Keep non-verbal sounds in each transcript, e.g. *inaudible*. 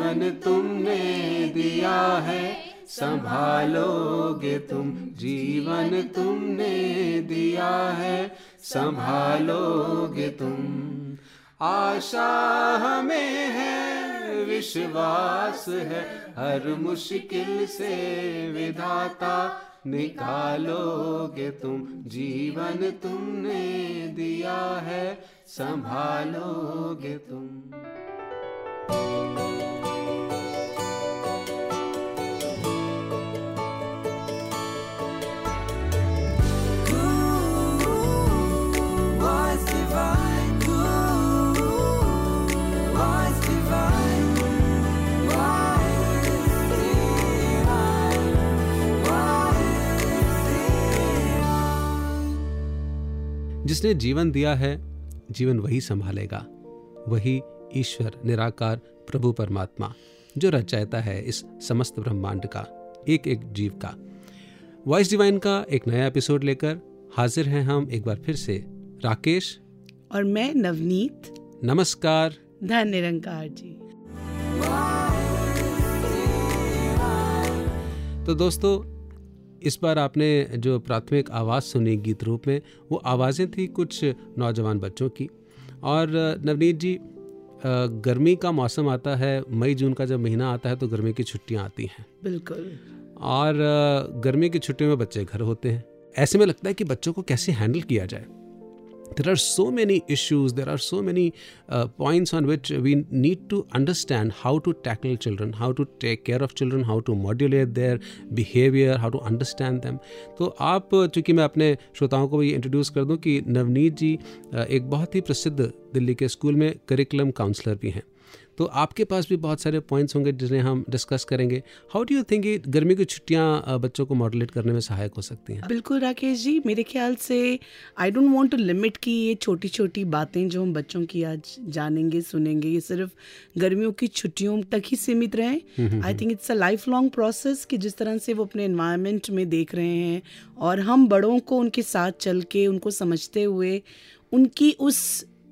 जीवन तुमने दिया है, संभालोगे तुम, जीवन तुमने दिया है, संभालोगे तुम। आशा हमें है, विश्वास है, हर मुश्किल से विधाता, निकालोगे तुम, जीवन तुमने दिया है, संभालोगे तुम। जिसने जीवन दिया है जीवन वही संभालेगा। वही ईश्वर निराकार प्रभु परमात्मा जो रचाता है इस समस्त ब्रह्मांड का एक एक जीव का। वॉइस डिवाइन का एक नया एपिसोड लेकर हाजिर हैं हम एक बार फिर से राकेश। और मैं नवनीत। नमस्कार। धन निरंकार जी। तो दोस्तों इस बार आपने जो प्राथमिक आवाज़ सुनी गीत रूप में वो आवाज़ें थी कुछ नौजवान बच्चों की। और नवनीत जी गर्मी का मौसम आता है मई जून का जब महीना आता है तो गर्मी की छुट्टियाँ आती हैं। बिल्कुल। और गर्मी की छुट्टियों में बच्चे घर होते हैं। ऐसे में लगता है कि बच्चों को कैसे हैंडल किया जाए? There are so many issues there are so many uh, points on which we need to understand how to tackle children how to take care of children how to modulate their behavior how to understand them तो आप चूँकि मैं अपने श्रोताओं को ये introduce कर दूँ कि नवनीत जी एक बहुत ही प्रसिद्ध दिल्ली के स्कूल में करिकुलम काउंसलर भी हैं तो आपके पास भी बहुत सारे पॉइंट्स होंगे जिन्हें हम डिस्कस करेंगे। हाउ डू यू थिंक ये गर्मी की छुट्टियाँ बच्चों को मॉडलेट करने में सहायक हो सकती हैं? बिल्कुल राकेश जी मेरे ख्याल से I don't want to limit की ये छोटी छोटी बातें जो हम बच्चों की आज जानेंगे सुनेंगे ये सिर्फ़ गर्मियों की छुट्टियों तक ही सीमित रहें। I think it's a life long process कि जिस तरह से वो अपने इन्वायरमेंट में देख रहे हैं और हम बड़ों को उनके साथ चल के उनको समझते हुए उनकी उस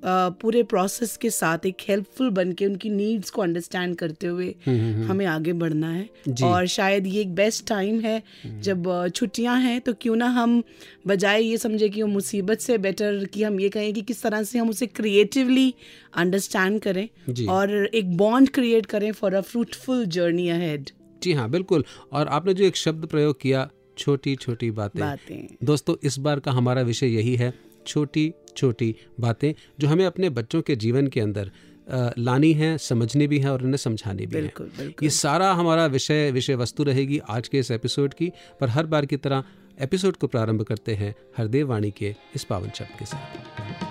पूरे प्रोसेस के साथ एक हेल्पफुल बन के उनकी नीड्स को अंडरस्टैंड करते हुए हम्म, हम्म, हम्म। हमें आगे बढ़ना है। और शायद ये एक बेस्ट टाइम है जब छुट्टियाँ हैं तो क्यों ना हम बजाय ये समझे कि वो मुसीबत से बेटर कि हम ये कहें कि किस तरह से हम उसे क्रिएटिवली अंडरस्टैंड करें और एक बॉन्ड क्रिएट करें for a fruitful journey ahead जी हाँ बिल्कुल। और आपने जो एक शब्द प्रयोग किया छोटी छोटी बातें। बातें। दोस्तों इस बार का हमारा विषय यही है छोटी छोटी बातें जो हमें अपने बच्चों के जीवन के अंदर लानी है समझनी भी है और उन्हें समझानी भी बिल्कुल, है बिल्कुल। ये सारा हमारा विषय विषय वस्तु रहेगी आज के इस एपिसोड की पर हर बार की तरह एपिसोड को प्रारंभ करते हैं हरदेव वाणी के इस पावन शब्द के साथ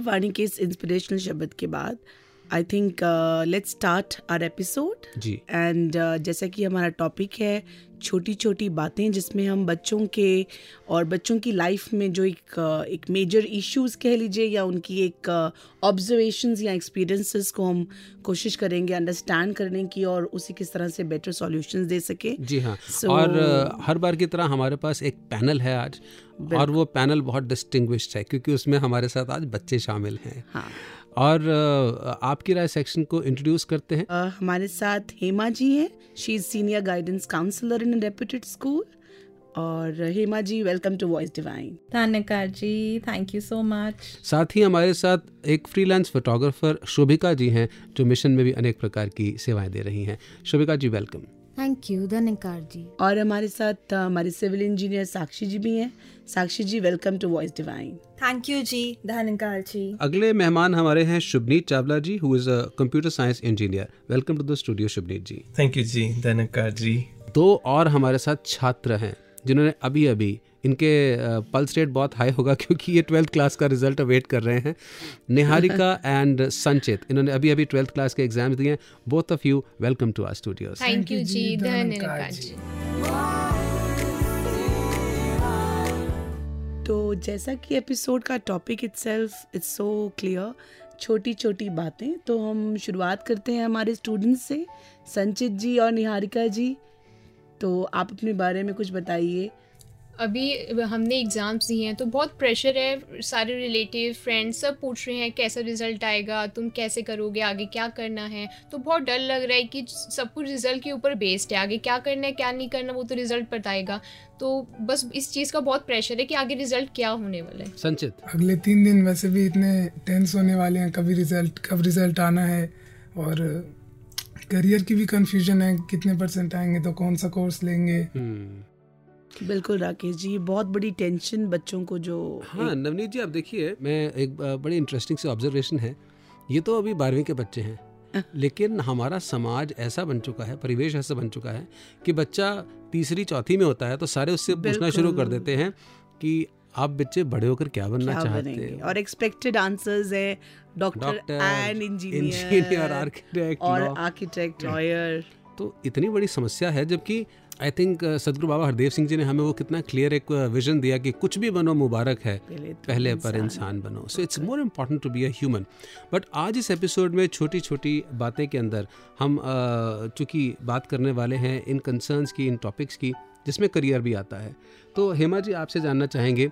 वाणी के इस इंस्पिरेशनल शब्द के बाद I think let's start our episode ji. And जैसा कि हमारा टॉपिक है छोटी छोटी बातें जिसमें हम बच्चों के और बच्चों की लाइफ में जो एक uh, एक मेजर इश्यूज़ कह लीजिए या उनकी एक ऑब्जर्वेशंस uh, या एक्सपीरियंसेस को हम कोशिश करेंगे अंडरस्टैंड करने की और उसी किस तरह से बेटर सॉल्यूशंस दे सके। जी हाँ। So- और हर बार की तरह हमारे पास एक पैनल है आज। और वो पैनल बहुत डिस्टिंग्विश्ड है क्योंकि उसमें हमारे साथ आज बच्चे शामिल हैं। हाँ। और आपकी राय सेक्शन को इंट्रोड्यूस करते हैं। Uh, हमारे साथ हेमा जी हैं। She is senior guidance counsellor in reputed school और Hema ji welcome to Voice Divine Tanika ji, thank you so much. साथ ही हमारे साथ एक फ्रीलांस फोटोग्राफर शोभिका जी हैं जो मिशन में भी अनेक प्रकार की सेवाएँ दे रही हैं। Shobhika ji welcome thank you धन्यकार जी और हमारे साथ हमारे सिविल इंजीनियर साक्षी जी भी हैं। Sakshi ji welcome to Voice Divine thank you जी धन्यकार जी अगले मेहमान हमारे हैं Shubhneet Chawla ji who is a computer science engineer welcome to the studio Shubhneet ji. Thank you जी धन्यकार जी दो और हमारे साथ छात्र हैं जिन्होंने अभी अभी इनके पल्स रेट बहुत हाई होगा क्योंकि ये ट्वेल्थ क्लास का रिज़ल्ट अवेट कर रहे हैं। निहारिका *laughs* एंड संचित इन्होंने अभी अभी ट्वेल्थ क्लास के एग्ज़ाम्स दिए हैं। Both of you welcome to our studios thank you जी धन्यवाद तो जैसा कि एपिसोड का topic itself it's so clear छोटी छोटी बातें तो हम शुरुआत करते हैं हमारे स्टूडेंट्स से संचित जी और निहारिका जी। तो आप अपने बारे में कुछ बताइए अभी हमने एग्ज़ाम्स दिए हैं तो बहुत प्रेशर है सारे रिलेटिव फ्रेंड्स सब पूछ रहे हैं कैसा रिज़ल्ट आएगा तुम कैसे करोगे आगे क्या करना है? तो बहुत डर लग रहा है कि सब कुछ रिज़ल्ट के ऊपर बेस्ड है आगे क्या करना है क्या नहीं करना वो तो रिज़ल्ट बताएगा। तो बस इस चीज़ का बहुत प्रेशर है कि आगे रिज़ल्ट क्या होने वाला है। संचित। अगले तीन दिन वैसे भी इतने टेंस होने वाले हैं कभी रिज़ल्ट कब रिज़ल्ट आना है और करियर की भी कंफ्यूजन है कितने परसेंट आएँगे तो कौन सा कोर्स लेंगे। हम्म, बिल्कुल राकेश जी बहुत बड़ी टेंशन बच्चों को जो हाँ नवनीत जी आप देखिए मैं एक बड़ी इंटरेस्टिंग सी ऑब्जर्वेशन है। ये तो अभी बारहवीं के बच्चे हैं लेकिन हमारा समाज ऐसा बन चुका है परिवेश ऐसा बन चुका है कि बच्चा तीसरी चौथी में होता है तो सारे उससे पूछना शुरू कर देते हैं कि आप बच्चे बड़े होकर क्या बनना क्या चाहते हैं? और एक्सपेक्टेड आंसर्स है डॉक्टर एंड इंजीनियर आर्किटेक्ट, और आर्किटेक्ट लॉयर तो इतनी बड़ी समस्या है जबकि आई थिंक सदगुरु बाबा हरदेव सिंह जी ने हमें वो कितना क्लियर एक विजन दिया कि कुछ भी बनो मुबारक है। पहले तो पहले पर इंसान बनो। So it's more important to be a human but आज इस एपिसोड में छोटी छोटी बातें के अंदर हम अ, चूँकि बात करने वाले हैं इन कंसर्न्स की इन टॉपिक्स की जिसमें करियर भी आता है। तो हेमा जी आपसे जानना चाहेंगे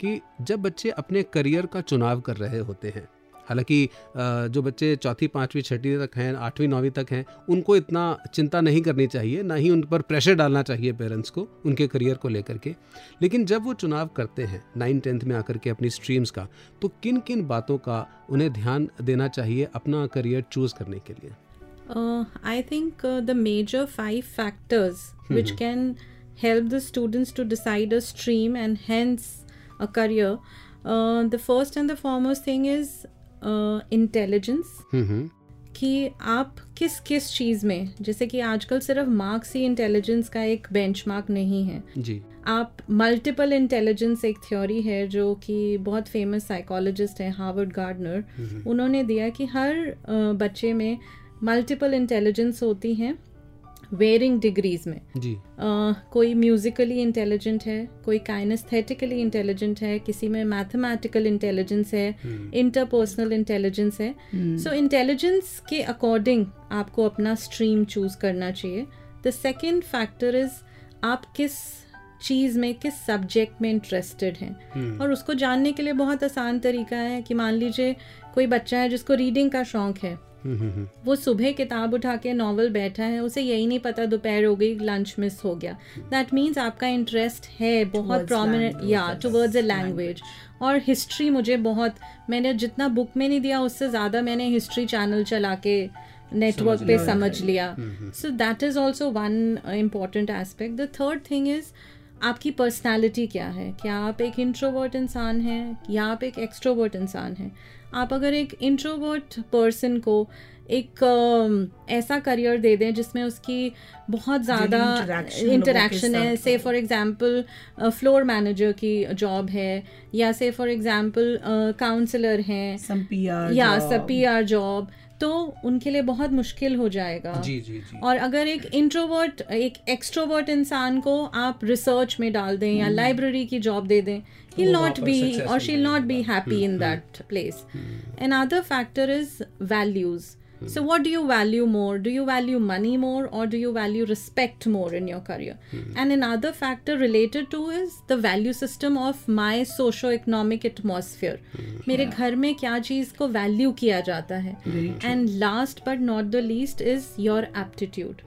कि जब बच्चे अपने करियर का चुनाव कर रहे होते हैं हालाँकि जो बच्चे चौथी पाँचवीं छठी तक हैं आठवीं नौवीं तक हैं उनको इतना चिंता नहीं करनी चाहिए ना ही उन पर प्रेशर डालना चाहिए पेरेंट्स को उनके करियर को लेकर के लेकिन जब वो चुनाव करते हैं नाइन टेंथ में आकर के अपनी स्ट्रीम्स का तो किन किन बातों का उन्हें ध्यान देना चाहिए अपना करियर चूज़ करने के लिए I think the major five factors five factors which can help the students to decide a stream and hence a career. Uh, the first and the foremost thing is hmm कि आप किस किस चीज़ में? जैसे कि आजकल सिर्फ़ मार्क्स ही intelligence का एक बेंचमार्क नहीं है। जी। आप मल्टीपल इंटेलिजेंस एक थ्योरी है जो कि बहुत फ़ेमस साइकोलॉजिस्ट है हार्वर्ड गार्डनर उन्होंने दिया कि हर बच्चे में मल्टीपल इंटेलिजेंस होती हैं। वेरिंग डिग्रीज में। जी। अ, कोई म्यूजिकली इंटेलिजेंट है कोई काइनेस्थेटिकली इंटेलिजेंट है किसी में मैथमेटिकल इंटेलिजेंस है इंटरपर्सनल इंटेलिजेंस है। सो इंटेलिजेंस के अकॉर्डिंग आपको अपना स्ट्रीम चूज़ करना चाहिए। द सेकेंड फैक्टर इज़ आप किस चीज़ में किस सब्जेक्ट में इंटरेस्टेड हैं। और उसको जानने के लिए बहुत आसान तरीका है कि मान लीजिए कोई बच्चा है जिसको रीडिंग का शौक है। हम्म हम्म हम्म वो सुबह किताब उठा के नॉवल बैठा है उसे यही नहीं पता दोपहर हो गई लंच मिस हो गया। दैट मीन्स आपका इंटरेस्ट है बहुत प्रोमिनेंट या टुवर्ड्स अ लैंग्वेज और हिस्ट्री मुझे बहुत मैंने जितना बुक में नहीं दिया उससे ज़्यादा मैंने हिस्ट्री चैनल चला के नेटवर्क पे समझ लिया। So that is also one important aspect the third thing is आपकी पर्सनालिटी क्या है? क्या आप एक इंट्रोवर्ट इंसान हैं? या आप एक एक्सट्रोवर्ट इंसान हैं? आप अगर एक इंट्रोवर्ट पर्सन को एक ऐसा करियर दे दें जिसमें उसकी बहुत ज़्यादा इंटरेक्शन है से फॉर एग्जांपल फ्लोर मैनेजर की जॉब है या से फॉर एग्जांपल काउंसलर हैं या. सब पी आर जॉब तो उनके लिए बहुत मुश्किल हो जाएगा। जी जी जी। और अगर एक इंट्रोवर्ट एक एक्सट्रोवर्ट इंसान को आप रिसर्च में डाल दें या लाइब्रेरी की जॉब दे दें ही नॉट बी और she not be happy in that place another factor is values so what do you value more do you value money more or do you value respect more in your career and another factor related to is the value system of my socio-economic atmosphere मेरे घर में क्या चीज़ को value किया जाता है and last but not the least is your aptitude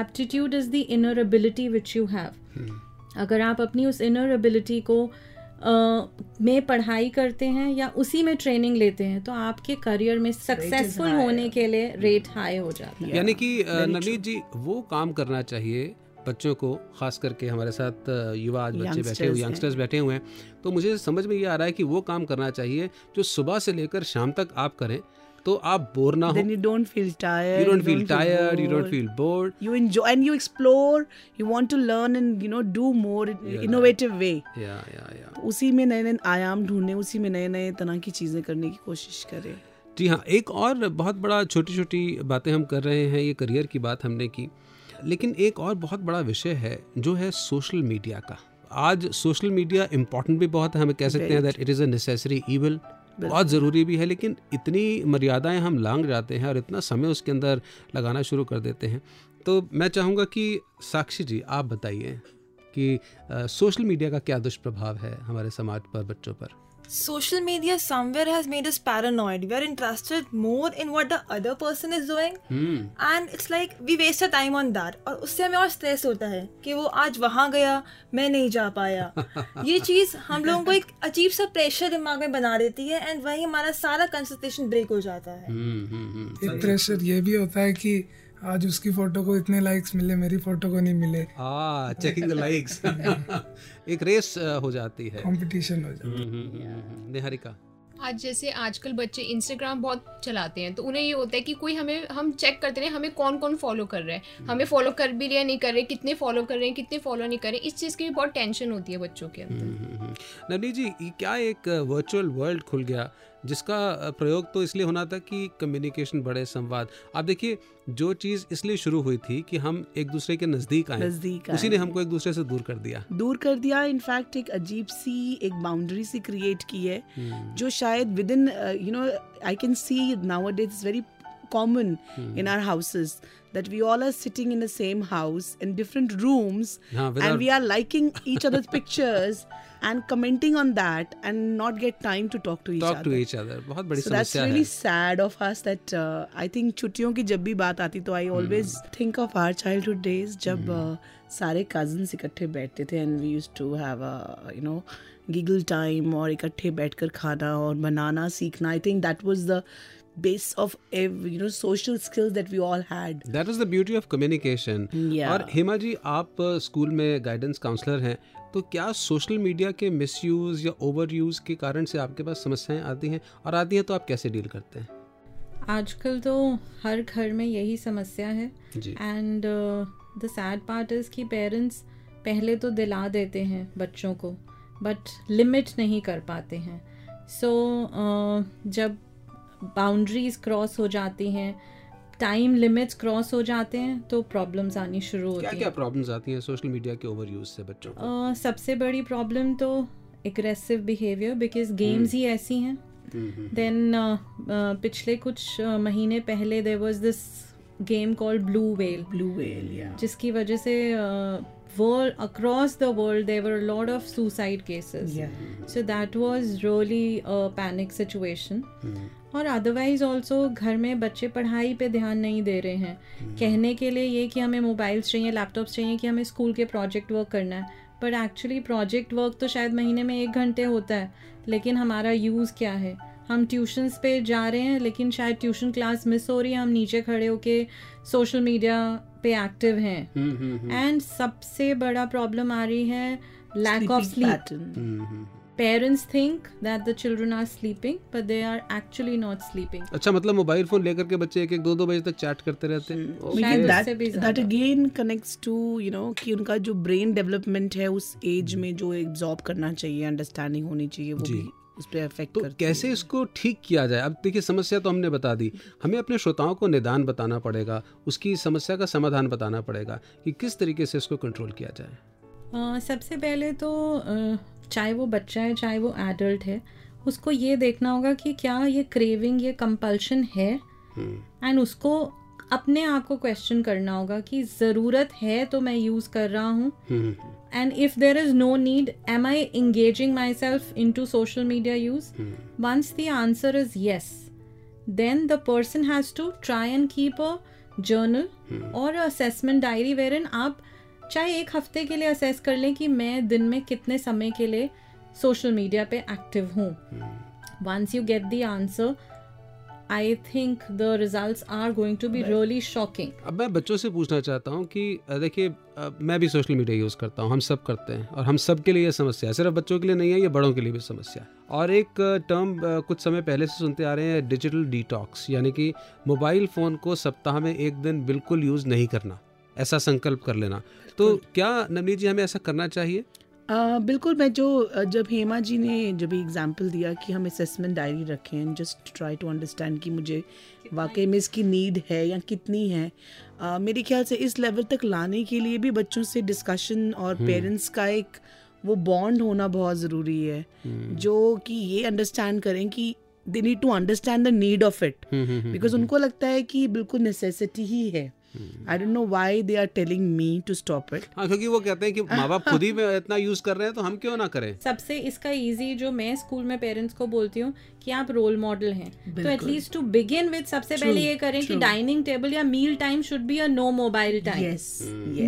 aptitude is the inner ability which you have अगर आप अपनी उस इनर एबिलिटी को अ, में पढ़ाई करते हैं या उसी में ट्रेनिंग लेते हैं तो आपके करियर में सक्सेसफुल होने के लिए रेट हाई हो जाता है। यानी कि नवनीत जी वो काम करना चाहिए बच्चों को खास करके हमारे साथ युवा आज बच्चे बैठे हुए यंगस्टर्स बैठे हुए हैं। तो मुझे समझ में ये आ रहा है कि वो काम करना चाहिए जो सुबह से लेकर शाम तक आप करें। तो आप बोर ना हो। You don't feel feel tired you don't bored. feel bored. You enjoy and you explore you want to learn and you know do more in Yeah. innovative way. या या या उसी में नए नए आयाम ढूँढने उसी में नए नए तरह की चीज़ें करने की कोशिश करें। जी हाँ एक और बहुत बड़ा छोटी छोटी बातें हम कर रहे हैं ये करियर की बात हमने की। लेकिन एक और बहुत बड़ा विषय है जो है सोशल मीडिया का। आज सोशल मीडिया इंपॉर्टेंट भी बहुत है हमें कह सकते हैं that it is a necessary evil बहुत ज़रूरी भी है, लेकिन इतनी मर्यादाएँ हम लांग जाते हैं और इतना समय उसके अंदर लगाना शुरू कर देते हैं। तो मैं चाहूँगा कि साक्षी जी, आप बताइए कि सोशल मीडिया का क्या दुष्प्रभाव है हमारे समाज पर, बच्चों पर? Social media somewhere has made us paranoid. We are interested more in what the other person is doing, and it's like we waste our time on that. और उससे हमें और स्ट्रेस होता है कि वो आज वहाँ गया मैं नहीं जा पाया। *laughs* ये चीज़ हम लोगों को एक अजीब सा प्रेशर दिमाग में बना देती है एंड वही हमारा सारा कंसंट्रेशन ब्रेक हो जाता है। हम्म हम्म हम्म एक प्रेशर ये भी होता है कि आज उसकी फ़ोटो को इतने लाइक्स मिले मेरी फ़ोटो को नहीं मिले। चेकिंग द लाइक्स एक रेस हो जाती है। कंपटीशन हो जाती है। हम्म, हम्म, हम्म। निहारिका। आज जैसे आजकल बच्चे इंस्टाग्राम बहुत चलाते हैं तो उन्हें ये होता है कि कोई हमें हम चेक करते रहे हमें कौन कौन फॉलो कर रहा है? हमें फॉलो कर भी रहे नहीं कर रहे कितने फॉलो कर रहे हैं कितने फॉलो नहीं कर रहे इस चीज़ की भी बहुत टेंशन होती है बच्चों के अंदर। हम्म। जी क्या एक वर्चुअल वर्ल्ड खुल गया? जिसका प्रयोग तो इसलिए होना था कि कम्युनिकेशन बढ़े संवाद। आप देखिए जो चीज़ इसलिए शुरू हुई थी कि हम एक दूसरे के नज़दीक आए नज़दीक उसी ने हमको एक दूसरे से दूर कर दिया। दूर कर दिया। इनफैक्ट एक अजीब सी एक बाउंड्री सी क्रिएट की है जो शायद within you know I can see now it's very common in our houses that we all are sitting in the same house in different rooms हाँ, without- and we are liking each other's pictures *laughs* and commenting on that and not get time to talk to each talk other to each other बहुत बड़ी so that's समस्या really है sad of us that uh, I think छुट्टियों की जब भी बात आती तो I always think of our childhood days जब uh, सारे cousins इकट्ठे बैठते थे and we used to have a you know giggle time और इकट्ठे बैठकर खाना और बनाना सीखना I think that was the base of ev- you know social skills that we all had that is the beauty of communication Yeah. और हेमा जी आप अ, school में गाइडेंस काउंसलर हैं तो क्या सोशल मीडिया के मिसयूज या ओवर के कारण से आपके पास समस्याएँ आती हैं? और आती हैं तो आप कैसे डील करते हैं? आजकल तो हर घर में यही समस्या है। And the sad part is कि पेरेंट्स पहले तो दिला देते हैं बच्चों को बट लिमिट नहीं कर पाते हैं। सो so, uh, जब बाउंड्रीज क्रॉस हो जाती हैं टाइम लिमिट्स क्रॉस हो जाते हैं तो प्रॉब्लम्स आनी शुरू होती होती क्या क्या प्रॉब्लम्स आती हैं सोशल मीडिया के ओवर यूज़ से बच्चों को? uh, सबसे बड़ी प्रॉब्लम तो एग्रेसिव बिहेवियर बिकॉज़ गेम्स ही ऐसी हैं। देन uh, uh, पिछले कुछ uh, महीने पहले there was this game called blue whale blue whale जिसकी वजह से world across the world there were lot of suicide cases yeah. So that so that was really panic situation और otherwise also घर में बच्चे पढ़ाई पे ध्यान नहीं दे रहे हैं। Hmm. कहने के लिए ये कि हमें मोबाइल्स चाहिए लैपटॉप्स चाहिए कि हमें स्कूल के प्रोजेक्ट वर्क करना है। पर एक्चुअली प्रोजेक्ट वर्क तो शायद महीने में एक घंटे होता है। लेकिन हमारा यूज़ क्या है? हम ट्यूशन्स पे जा रहे हैं लेकिन शायद ट्यूशन क्लास मिस हो रही है हम नीचे खड़े होके सोशल मीडिया पे एक्टिव हैं। हम्म, हम्म, हम्म, एंड सबसे बड़ा प्रॉब्लम आ रही है lack of sleep hmm, hmm, parents think that the children are sleeping but they are actually not sleeping. अच्छा मतलब मोबाइल फ़ोन लेकर के बच्चे एक एक दो दो बजे तक चैट करते रहते हैं? That that. Again connects to you know कि उनका जो ब्रेन डेवलपमेंट है उस एज में जो एब्जॉर्ब करना चाहिए अंडरस्टैंडिंग होनी चाहिए वो भी उस पर अफेक्ट तो कैसे इसको ठीक किया जाए? अब देखिए समस्या तो हमने बता दी। हमें अपने श्रोताओं को निदान बताना पड़ेगा उसकी समस्या का समाधान बताना पड़ेगा कि किस तरीके से इसको कंट्रोल किया जाए। अ, सबसे पहले तो चाहे वो बच्चा है चाहे वो एडल्ट है उसको ये देखना होगा कि क्या ये क्रेविंग ये कंपल्शन है? एंड उसको अपने आप को क्वेश्चन करना होगा कि ज़रूरत है तो मैं यूज़ कर रहा हूँ। And if there is no need am I engaging myself into social media use mm. once the answer is yes then the person has to try and keep a journal mm. or a assessment diary wherein आप चाहे एक हफ़्ते के लिए assess कर लें कि मैं दिन में कितने समय के लिए सोशल मीडिया पे एक्टिव हूँ once you get the answer I think the results are going to be really shocking अब मैं बच्चों से पूछना चाहता हूँ कि देखिए मैं भी सोशल मीडिया यूज़ करता हूँ हम सब करते हैं और हम सब के लिए ये समस्या है सिर्फ़ बच्चों के लिए नहीं है ये बड़ों के लिए भी समस्या है। और एक टर्म कुछ समय पहले से सुनते आ रहे हैं डिजिटल डिटॉक्स यानी कि मोबाइल फ़ोन को सप्ताह में एक दिन बिल्कुल यूज़ नहीं करना ऐसा संकल्प कर लेना। तो क्या नवनीत जी हमें ऐसा करना चाहिए? आ, बिल्कुल मैं जो जब हेमा जी ने जब एग्जांपल दिया कि हम असेसमेंट डायरी रखें जस्ट ट्राई टू अंडरस्टैंड कि मुझे वाकई में इसकी नीड है या कितनी है अ, मेरे ख्याल से इस लेवल तक लाने के लिए भी बच्चों से डिस्कशन और पेरेंट्स का एक वो बॉन्ड होना बहुत ज़रूरी है। जो कि ये अंडरस्टैंड करें कि they need to understand the need of it because उनको लगता है कि बिल्कुल नेसेसिटी ही है। I don't know why they are telling me to stop it हाँ क्योंकि वो कहते हैं कि माँ बाप खुद ही इतना यूज़ कर रहे हैं तो हम क्यों ना करें? सबसे इसका इजी जो मैं स्कूल में पेरेंट्स को बोलती हूँ कि आप रोल मॉडल हैं। तो एटलीस्ट टू बिगिन विद सबसे पहले ये करें कि डाइनिंग टेबल या meal time should be a no mobile time yes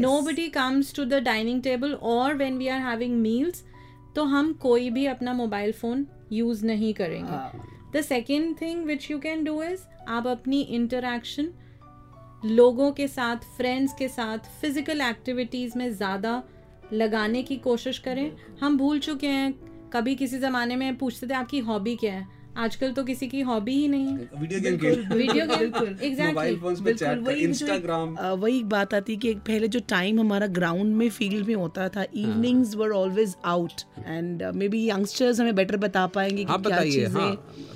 nobody comes to the dining table or when we are having meals तो हम कोई भी अपना मोबाइल फ़ोन यूज़ नहीं करेंगे। The second thing which you can do is आप अपनी interaction लोगों के साथ फ्रेंड्स के साथ फ़िज़िकल एक्टिविटीज़ में ज़्यादा लगाने की कोशिश करें। हम भूल चुके हैं कभी किसी ज़माने में पूछते थे आपकी हॉबी क्या है? आजकल तो किसी की हॉबी ही नहीं video game video game exactly बिल्कुल, वही इंस्टाग्राम वही एक बात आती कि पहले जो टाइम हमारा ग्राउंड में फ़ील्ड में होता था evenings were always out and maybe youngsters हमें बेटर बता पाएँगे कि क्या चीज़ें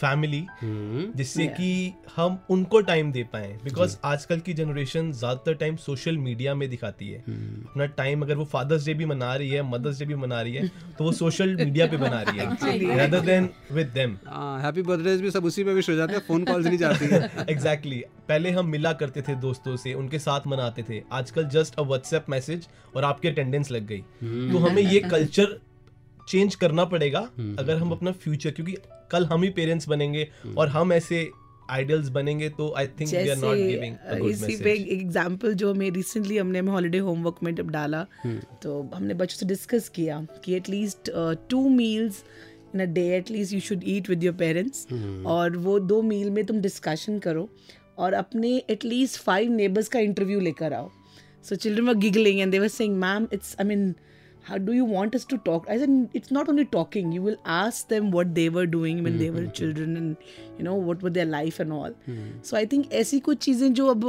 फैमिली जिससे कि हम उनको टाइम दे पाए। बिकॉज़ आजकल की जनरेशन ज़्यादातर टाइम सोशल मीडिया में दिखाती है। अपना टाइम अगर वो फादर्स डे भी मना रही है मदर्स डे भी मना रही है तो वो सोशल मीडिया पे बना रही है। *laughs* Rather than with them happy birthdays भी सब उसी में विश हो जाते हैं फ़ोन कॉल्स नहीं जाती है। Exactly *laughs* exactly. पहले हम मिला करते थे दोस्तों से उनके साथ मनाते थे। आजकल जस्ट अ व्हाट्सएप मैसेज और आपकी अटेंडेंस लग गई। तो हमें ये कल्चर चेंज करना पड़ेगा अगर हम अपना फ्यूचर क्योंकि कल हम ही पेरेंट्स बनेंगे और हम ऐसे आइडल्स बनेंगे तो I think we are not giving a good इसी पे एक एग्जांपल जो हमें रिसेंटली हमने हॉलीडे होमवर्क में जब डाला तो हमने बच्चों से डिस्कस किया कि at least two meals in a day at least you should eat with your parents और वो दो मील में तुम डिस्कशन करो और अपने एटलीस्ट फाइव नेबर्स का इंटरव्यू लेकर आओ। So children were giggling and they were saying ma'am it's I mean how do you want us to talk i said it's not only talking you will ask them what they were doing when they were children and you know what were their life and all so i think ऐसी कुछ चीज़ें जो अब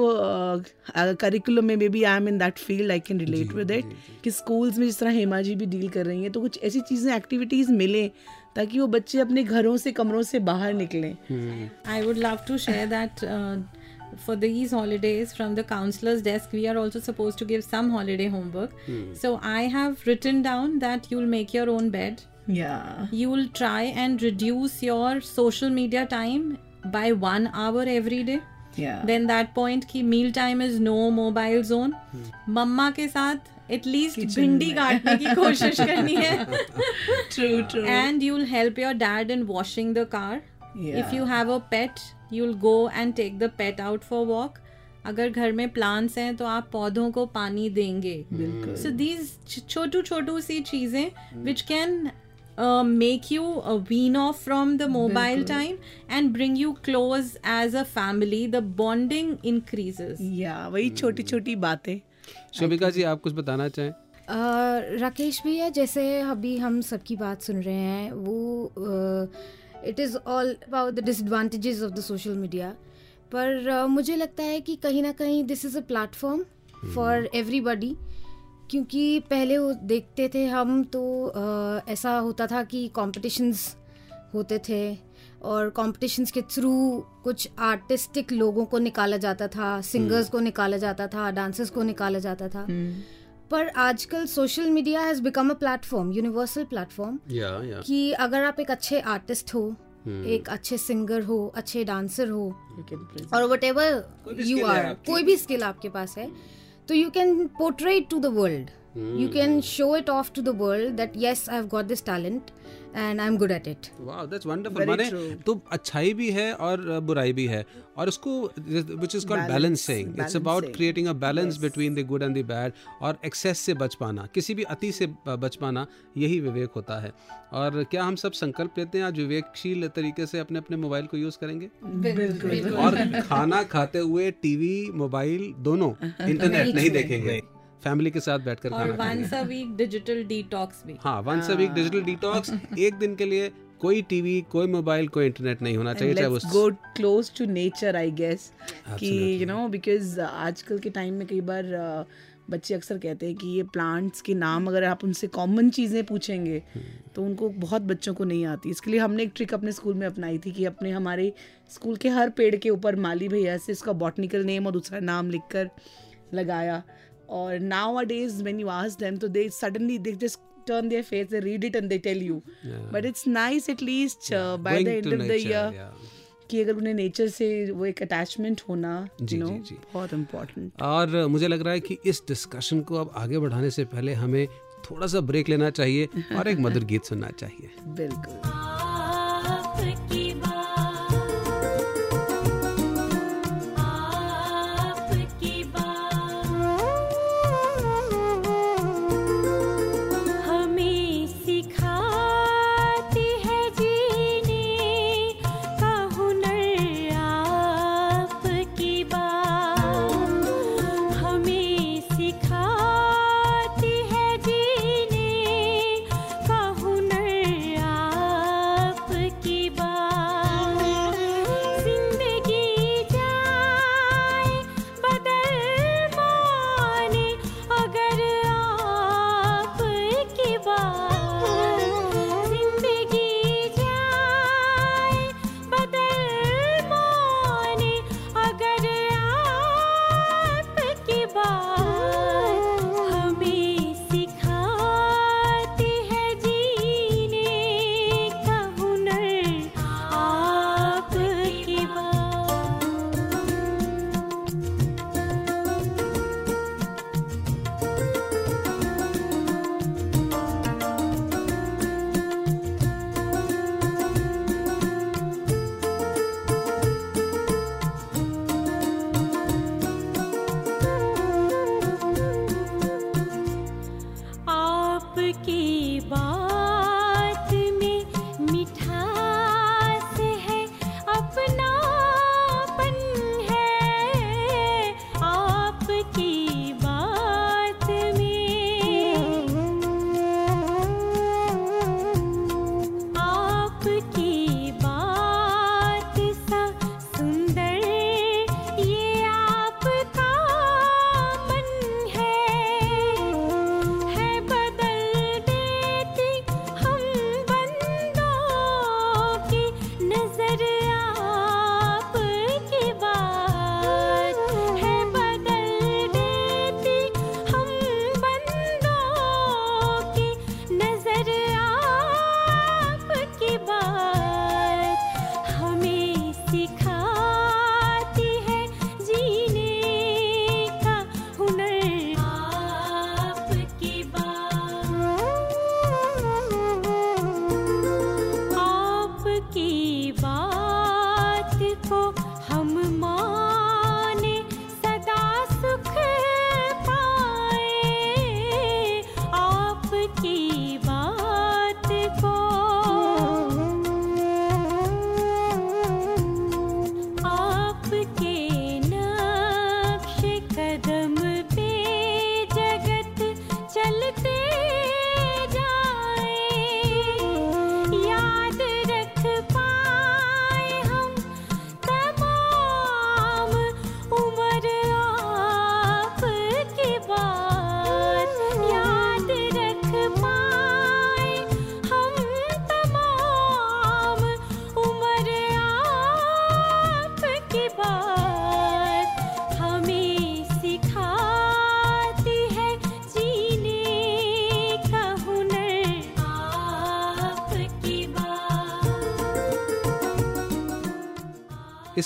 curriculum में may be I am in that field I can relate with it कि schools में जिस तरह हेमा जी भी डील कर रही हैं तो कुछ ऐसी चीज़ें एक्टिविटीज़ मिलें ताकि वो बच्चे अपने घरों से कमरों से बाहर निकलें I would love to share that uh, for these holidays from the counselor's desk, we are also supposed to give some holiday homework. So I have written down that you'll make your own bed. yeah You'll try and reduce your social media time by one hour every day. yeah Then that point ki meal time is no mobile zone. मम्मा के साथ at least भिंडी काटने की कोशिश करनी है true true and you'll help your dad in washing the car Yeah. if you have a you will go and take the pet out for walk अगर घर में प्लांट्स हैं तो आप पौधों को पानी देंगे। सो दीज छोटू छोटू सी चीज़ें which can make you wean off from the mobile time and bring you close as a family the bonding increases या वही hmm. छोटी छोटी बातें। शोभिका जी आप कुछ बताना चाहें? राकेश भैया जैसे अभी हम सबकी बात सुन रहे हैं वो uh, it is all about the disadvantages of the social media पर अ, मुझे लगता है कि कहीं ना कहीं this is a platform for everybody क्योंकि पहले वो देखते थे हम तो अ, ऐसा होता था कि कॉम्पिटिशन्स होते थे और कॉम्पिटिशन्स के थ्रू कुछ आर्टिस्टिक लोगों को निकाला जाता था सिंगर्स को निकाला जाता था डांसर्स को निकाला जाता था। पर आजकल social media has become a platform universal platform या या कि अगर आप एक अच्छे आर्टिस्ट हो एक अच्छे सिंगर हो अच्छे डांसर हो और वट एवर यू आर कोई भी स्किल आपके पास है तो you can portrait to the world you can show it off to the world that yes I have got this talent and I am good at it wow that's wonderful माने तो अच्छाई भी है और बुराई भी है। और उसको which is called balancing it's about creating a balance between the good and the bad और एक्सेस से बच पाना। किसी भी अति से बच पाना यही विवेक होता है। और क्या हम सब संकल्प लेते हैं आज विवेकशील तरीके से अपने अपने मोबाइल को यूज़ करेंगे? और खाना खाते हुए टीवी मोबाइल दोनों *laughs* इंटरनेट नहीं देखेंगे। फैमिली के साथ बैठकर खाना once a week digital detox भी। हाँ once a week digital detox एक दिन के लिए कोई टीवी कोई मोबाइल कोई इंटरनेट नहीं होना चाहिए चाहे go close to nature I guess कि यू नो बिकॉज़ आजकल के टाइम में कई बार uh, बच्चे अक्सर कहते हैं कि ये प्लांट्स के नाम अगर आप उनसे कॉमन चीज़ें पूछेंगे तो उनको बहुत बच्चों को नहीं आती। इसके लिए हमने एक ट्रिक अपने स्कूल में अपनाई थी कि अपने हमारे स्कूल के हर पेड़ के ऊपर माली भैया से उसका बॉटनिकल नेम और दूसरा नाम लिखकर लगाया। और nowadays when you ask them तो they suddenly they just turn their face they read it and they tell you yeah. but it's nice at least uh, by Going the end of the year yeah. कि अगर उन्हें nature से वो एक attachment होना जी, you know जी, जी। बहुत important और मुझे लग रहा है कि इस डिस्कशन को अब आगे बढ़ाने से पहले हमें थोड़ा सा ब्रेक लेना चाहिए और एक *laughs* मधुर गीत सुनना चाहिए बिल्कुल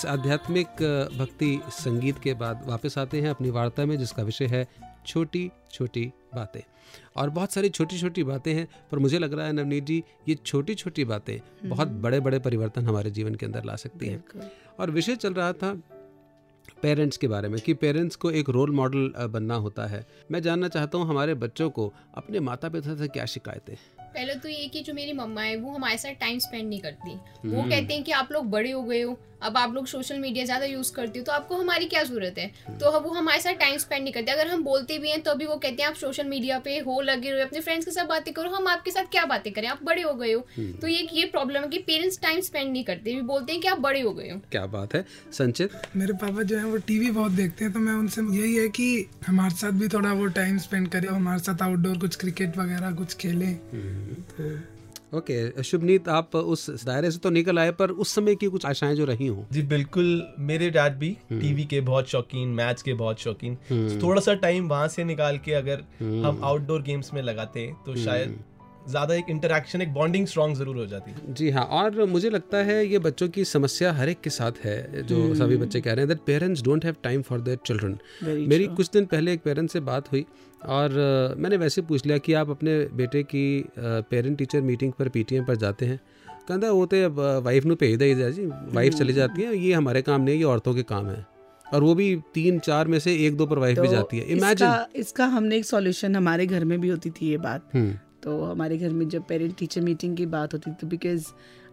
इस आध्यात्मिक भक्ति संगीत के बाद वापस आते हैं अपनी वार्ता में जिसका विषय है छोटी छोटी बातें। और बहुत सारी छोटी छोटी बातें हैं पर मुझे लग रहा है नवनीत जी ये छोटी छोटी बातें बहुत बड़े बड़े परिवर्तन हमारे जीवन के अंदर ला सकती हैं। और विषय चल रहा था पेरेंट्स के बारे में कि पेरेंट्स को एक रोल मॉडल बनना होता है। मैं जानना चाहता हूँ हमारे बच्चों को अपने माता पिता से क्या शिकायतें हैं? पहले तो ये कि जो मेरी मम्मा है वो हमारे साथ टाइम स्पेंड नहीं करती। वो कहते हैं कि आप लोग बड़े हो गए हो अब आप लोग सोशल मीडिया ज़्यादा यूज़ करते हो तो आपको हमारी क्या ज़रूरत है? तो अब वो हमारे साथ टाइम स्पेंड नहीं करते। अगर हम बोलते भी हैं तो अभी वो कहते हैं आप सोशल मीडिया पे हो लगे रहो अपने फ्रेंड्स के साथ बातें करो हम आपके साथ क्या बातें करें? आप बड़े हो गए हो। तो ये ये प्रॉब्लम है कि पेरेंट्स टाइम स्पेंड नहीं करते। भी बोलते हैं कि आप बड़े हो गए हो। क्या बात है। संचित? मेरे पापा जो है वो टीवी बहुत देखते हैं तो मैं उनसे यही है कि हमारे साथ भी थोड़ा वो टाइम स्पेंड करें हमारे साथ आउटडोर कुछ क्रिकेट वगैरह कुछ खेलें। तो okay, शुभनीत आप उस दायरे से तो निकल आए पर उस समय की कुछ आशाएँ जो रही हों? जी बिल्कुल मेरे डैड भी टीवी के बहुत शौकीन मैच के बहुत शौकीन। तो थोड़ा सा टाइम वहाँ से निकाल के अगर हम आउटडोर गेम्स में लगाते तो शायद ज़्यादा एक इंटरेक्शन एक बॉन्डिंग स्ट्रॉन्ग ज़रूर हो जाती है। जी हाँ और मुझे लगता है ये बच्चों की समस्या हर एक के साथ है जो हम्म। सभी बच्चे कह रहे हैं that parents don't have time for their children मेरी कुछ दिन पहले एक पेरेंट्स से बात हुई और मैंने वैसे पूछ लिया कि आप अपने बेटे की पेरेंट टीचर मीटिंग पर पीटीएम पर जाते हैं? कहता वो तो वाइफ ने भेज दिया जी वाइफ चली जाती है ये हमारे काम नहीं है ये औरतों के काम है। और वो भी तीन चार में से एक दो पर वाइफ तो भी जाती है। इमेजिन इसका, इसका हमने एक सॉल्यूशन हमारे घर में भी होती थी ये बात। हम्म। तो हमारे घर में जब पेरेंट टीचर मीटिंग की बात होती थी because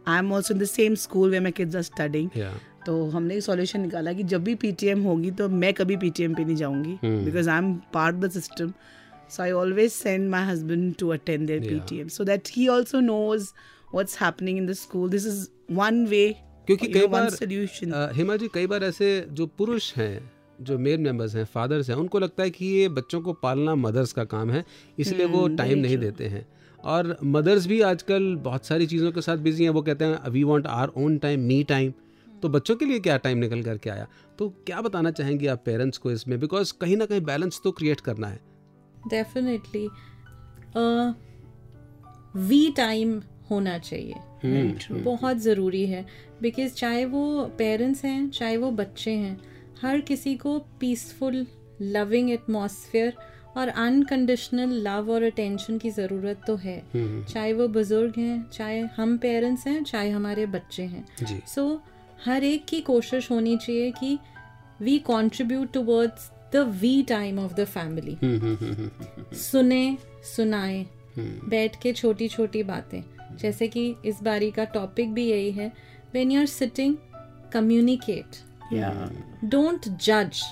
I am also in the same school where my kids are studying तो हमने एक सॉल्यूशन निकाला कि जब भी पीटीएम होगी तो मैं कभी पीटीएम पे नहीं जाऊँगी because I am part the system so I always send my husband to attend there. PTM so that he also knows what's happening in the school this is one way क्योंकि कई बार solution Hema ji कई बार ऐसे जो पुरुष हैं जो male members हैं fathers हैं उनको लगता है कि ये बच्चों को पालना मदर्स का काम है इसलिए वो टाइम नहीं देते हैं। और मदर्स भी आजकल बहुत सारी चीज़ों के साथ बिज़ी हैं वो कहते हैं we want our own time me time तो बच्चों के लिए क्या टाइम निकल करके आया? तो क्या बताना चाहेंगे आप पेरेंट्स को इसमें? बिकॉज़ कहीं ना कहीं बैलेंस तो क्रिएट करना है। डेफिनेटली वी टाइम होना चाहिए। बहुत ज़रूरी है। बिकॉज़ चाहे वो पेरेंट्स हैं चाहे वो बच्चे हैं हर किसी को पीसफुल लविंग एटमॉस्फेयर और अनकंडीशनल लव और अटेंशन की ज़रूरत तो है। चाहे वो बुज़ुर्ग हैं चाहे हम पेरेंट्स हैं चाहे हमारे बच्चे हैं। सो हर एक की कोशिश होनी चाहिए कि we contribute towards the we time of the family सुने सुनाए बैठ के छोटी छोटी बातें। जैसे कि इस बारी का टॉपिक भी यही है when you are sitting communicate या डोंट जज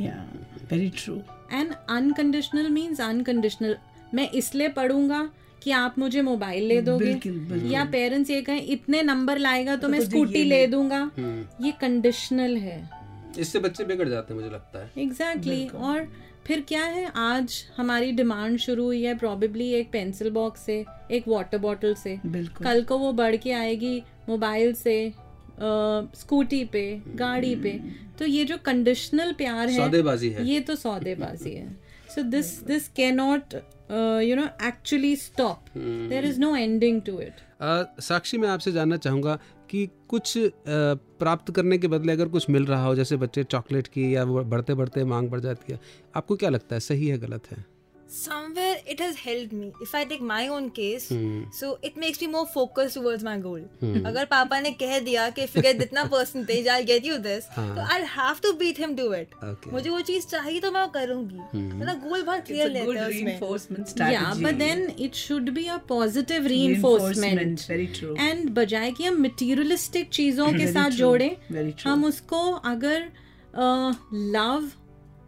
yeah very true and unconditional means unconditional मैं इसलिए पढ़ूँगा कि आप मुझे मोबाइल ले दोगे बिल्कुल, बिल्कुल। या पेरेंट्स ये कहें इतने नंबर लाएगा तो तो मैं स्कूटी ले ले- दूँगा। ये कंडीशनल है। इससे बच्चे बिगड़ जाते हैं मुझे लगता है। Exactly exactly. और फिर क्या है आज हमारी डिमांड शुरू हुई है प्रॉबेबली एक पेंसिल बॉक्स से एक वाटर बॉटल से। कल को वो बढ़ के आएगी मोबाइल से। स्कूटी पे गाड़ी पे। तो ये जो कंडीशनल प्यार है सौदेबाजी है। ये तो सौदेबाजी है। So this this can not you know actually stop there is no ending to it Sakshi मैं आपसे जानना चाहूँगा कि कुछ अ, प्राप्त करने के बदले अगर कुछ मिल रहा हो जैसे बच्चे चॉकलेट की या बढ़ते बढ़ते मांग बढ़ जाती है आपको क्या लगता है सही है गलत है? Somewhere it has helped me if i take my own case hmm. so it makes me more focused towards my goal अगर पापा ने कह दिया कि if you get इतना percentage I'll get you this तो I'll have to beat him to it Okay. मुझे वो चीज़ चाहिए तो मैं करूँगी मेरा गोल बहुत क्लियर It's a good रहता है उसमें strategy. but then it should be a positive reinforcement. Reinforcement, very true. And बजाय कि हम materialistic चीज़ों के Very साथ true, जोड़ें. हम उसको अगर लव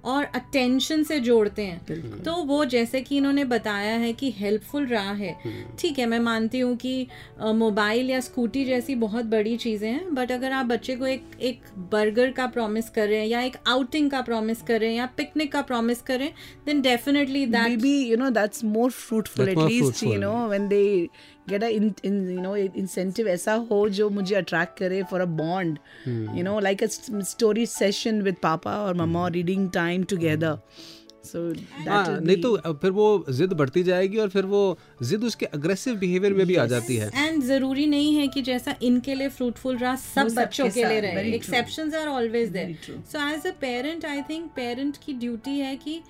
और अटेंशन से जोड़ते हैं। तो वो जैसे कि इन्होंने बताया है कि हेल्पफुल रहा है। ठीक है मैं मानती हूँ कि मोबाइल या स्कूटी जैसी बहुत बड़ी चीज़ें हैं बट अगर आप बच्चे को एक एक बर्गर का प्रॉमिस कर रहे हैं या एक आउटिंग का प्रॉमिस कर रहे हैं या पिकनिक का प्रॉमिस कर रहे हैं then definitely that maybe you know that's more fruitful That's at more least fruitful. you get no incentive ऐसा हो जो मुझे अट्रैक्ट करे for a bond you know like a story session with पापा और मम्मा रीडिंग टाइम टुगेदर नहीं तो फिर वो जिद बढ़ती जाएगी और फिर वो जिद उसके अग्रेसिव बिहेवियर में भी आ जाती है। एंड ज़रूरी नहीं है कि जैसा इनके लिए फ्रूटफुल रहा सब बच्चों के लिए रहे। Are always there so as a parent I think parent की ड्यूटी है कि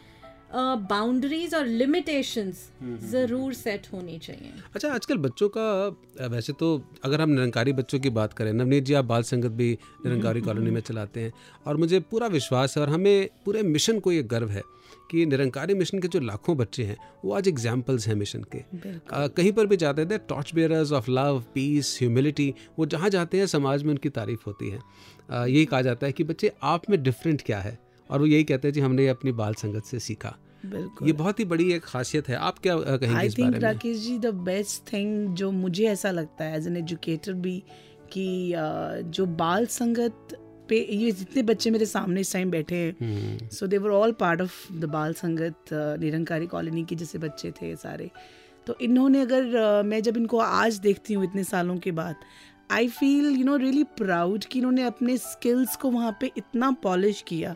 बाउंड्रीज और लिमिटेशंस ज़रूर सेट होनी चाहिए। अच्छा आजकल बच्चों का वैसे तो अगर हम निरंकारी बच्चों की बात करें नवनीत जी आप बाल संगत भी निरंकारी *laughs* कॉलोनी में चलाते हैं और मुझे पूरा विश्वास है और हमें पूरे मिशन को ये गर्व है कि निरंकारी मिशन के जो लाखों बच्चे हैं वो आज एग्जाम्पल्स हैं मिशन के। अ, कहीं पर भी जाते थे torch bearers of love peace humility वो जहाँ जाते हैं समाज में उनकी तारीफ़ होती है। यही कहा जाता है कि बच्चे आप में डिफरेंट क्या है? और वो यही कहते हैं जी हमने ये अपनी बाल संगत से सीखा। ये बहुत ही बड़ी एक खासियत है। आप क्या कहेंगे I think Rakesh ji the best thing जो मुझे ऐसा लगता है एज एन एजुकेटर भी कि जो बाल संगत पे ये जितने बच्चे मेरे सामने इस टाइम बैठे हैं so they were all part of the Bal Sangat Nirankari colony के जैसे बच्चे थे सारे। तो इन्होंने अगर मैं जब इनको आज देखती हूँ इतने सालों के बाद I feel you know really proud कि इन्होंने अपने स्किल्स को वहाँ पे इतना पॉलिश किया।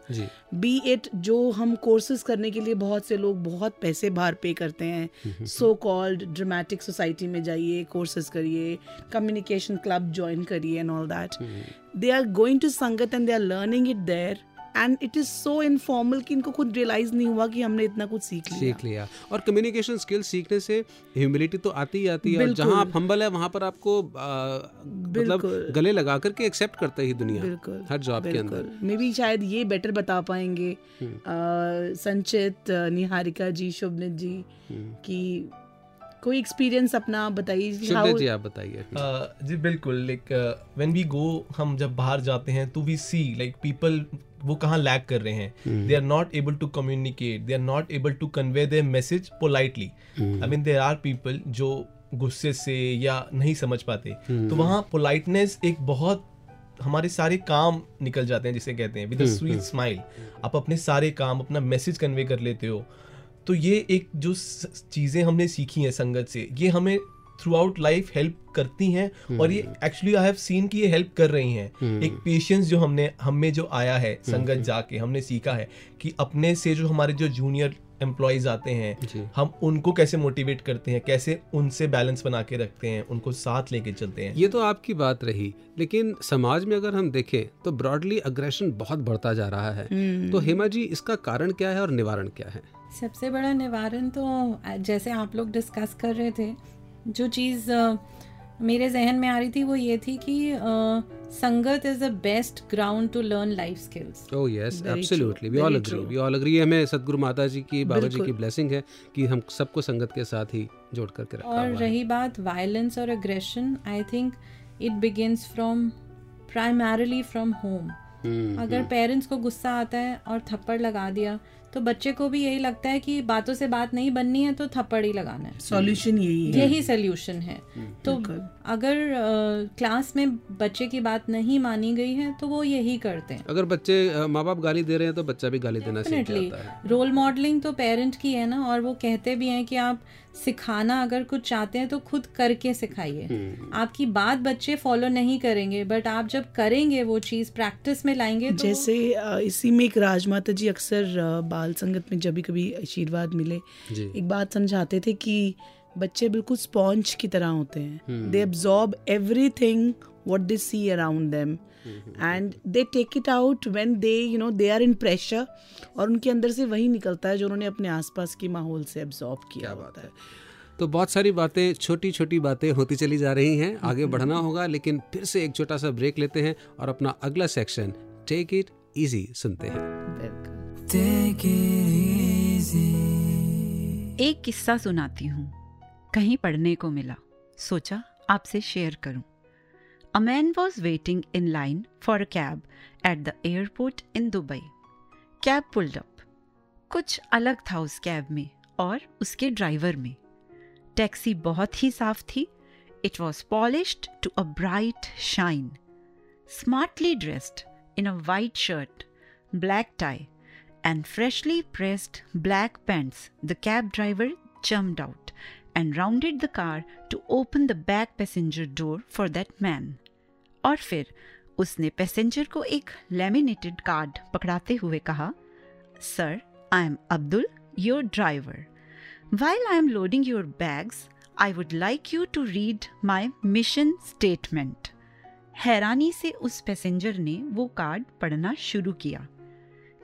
बी इट जो हम कोर्सेज करने के लिए बहुत से लोग बहुत पैसे बाहर पे करते हैं। सो कॉल्ड ड्रामेटिक सोसाइटी में जाइए कोर्सेज करिए कम्युनिकेशन क्लब ज्वाइन करिए and all that they are going to sangat and they are learning it there and it is so informal कि इनको खुद रियलाइज़ नहीं हुआ कि हमने इतना कुछ सीख लिया। सीख लिया। और कम्युनिकेशन स्किल सीखने से ह्यूमिलिटी तो आती ही आती है। और। जहाँ आप हम्बल है वहाँ पर आपको आ, मतलब गले लगा करके एक्सेप्ट करता ही दुनिया बिल्कुल हर जॉब के अंदर। मे बी शायद ये बेटर बता पाएँगे संचित निहारिका जी शुभनित जी कि कोई एक्सपीरियंस अपना बताइए शुभदेव जी आप बताइए। Uh, जी बिल्कुल लाइक व्हेन वी गो हम जब बाहर जाते हैं तो वी सी लाइक पीपल वो कहाँ लैक कर रहे हैं। They are not able to communicate they are not able to convey their message politely I mean there are people जो गुस्से से या नहीं समझ पाते। तो वहाँ पोलाइटनेस एक बहुत हमारे सारे काम निकल जाते हैं जिसे कहते हैं विद स्वीट स्माइल आप अपने सारे काम अपना मैसेज कन्वे कर लेते हो। तो ये एक जो चीज़ें हमने सीखी हैं संगत से ये हमें थ्रू आउट लाइफ हेल्प करती हैं और ये एक्चुअली आई हैव सीन कि ये हेल्प कर रही हैं। एक पेशेंस जो हमने हम में जो आया है संगत जाके हमने सीखा है कि अपने से जो हमारे जो जूनियर एम्प्लॉयज़ आते जी। हैं हम उनको कैसे मोटिवेट करते हैं कैसे उनसे बैलेंस बना के रखते हैं उनको साथ लेके चलते हैं। ये तो आपकी बात रही लेकिन समाज में अगर हम देखें तो ब्रॉडली अग्रेशन बहुत बढ़ता जा रहा है। तो हेमा जी इसका कारण क्या है और निवारण क्या है? सबसे बड़ा निवारण तो जैसे आप लोग डिस्कस कर रहे थे जो चीज़ मेरे जहन में आ रही थी वो ये थी कि sangat is the best ground to learn life skills oh yes absolutely we all agree we all agree हमें सतगुरु माता जी की बाबा जी की ब्लेसिंग है कि हम सबको संगत के साथ ही जोड़ करके रखा और हुआ है। रही बात वायलेंस और aggression I think it begins from primarily from home hmm, अगर पेरेंट्स को गुस्सा आता है और थप्पड़ लगा दिया तो बच्चे को भी यही लगता है कि बातों से बात नहीं बननी है तो थप्पड़ ही लगाना है। सॉल्यूशन यही है। यही सोल्यूशन है। तो बिल्कुल। अगर क्लास में बच्चे की बात नहीं मानी गई है तो वो यही करते हैं। अगर बच्चे माँ बाप गाली दे रहे हैं तो बच्चा भी गाली देना सीख जाता है। रोल मॉडलिंग तो पेरेंट की है ना और वो कहते भी हैं कि आप सिखाना अगर कुछ चाहते हैं तो खुद करके सिखाइए। हम्म। आपकी बात बच्चे फॉलो नहीं करेंगे बट आप जब करेंगे वो चीज़ प्रैक्टिस में लाएँगे तो जैसे इसी में एक राजमाता जी अक्सर बाल संगत में जब भी कभी आशीर्वाद मिले एक बात समझाते थे कि बच्चे बिल्कुल स्पॉन्ज की तरह होते हैं। They absorb everything what they see around them and they take it out when they you know they are in pressure और उनके अंदर से वही निकलता है जो उन्होंने अपने आसपास के माहौल से एब्जॉर्ब किया क्या होता है। तो बहुत सारी बातें छोटी छोटी बातें होती चली जा रही हैं। आगे बढ़ना होगा लेकिन फिर से एक छोटा सा ब्रेक लेते हैं और अपना अगला सेक्शन टेक इट इजी सुनते हैं। एक किस्सा सुनाती हूँ। कहीं पढ़ने को मिला। सोचा आपसे शेयर करूँ। A man was waiting in line for a cab at the airport in Dubai cab pulled up कुछ अलग था उस कैब में और उसके ड्राइवर में टैक्सी बहुत ही साफ थी it was polished to a bright shine smartly dressed in a white shirt black tie, and freshly pressed black pants, the cab driver jumped out and rounded the car to open the back passenger door for that man. और फिर उसने passenger को एक laminated card पकड़ाते हुए कहा sir I am Abdul your driver while I am loading your bags I would like you to read my mission statement हैरानी से उस पैसेंजर ने वो कार्ड पढ़ना शुरू किया,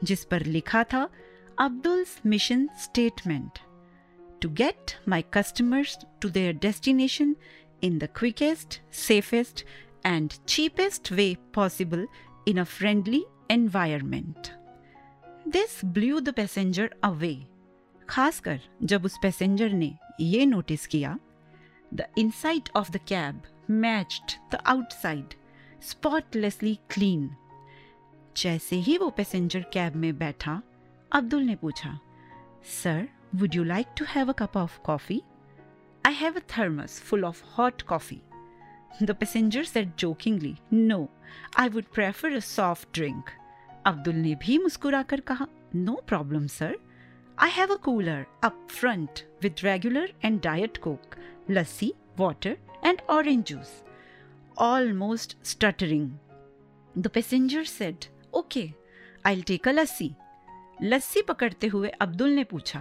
जिस पर लिखा था Abdul's mission statement to get my customers to their destination in the quickest safest and cheapest way possible in a friendly environment. This blew the passenger away. खासकर जब उस पैसेंजर ने ये नोटिस किया the inside of the cab matched the outside spotlessly clean जैसे ही वो passenger cab में बैठा, अब्दुल ने पूछा sir would you like to have a cup of coffee I have a thermos full of hot coffee the passenger said jokingly no I would prefer a soft drink Abdul ने भी मुस्कुराकर कहा no problem sir I have a cooler up front with regular and diet coke, lassi, water, and orange juice. Almost stuttering. The passenger said, Okay, I'll take a lassi. Lassi पकड़ते हुए अब्दुल ने पूछा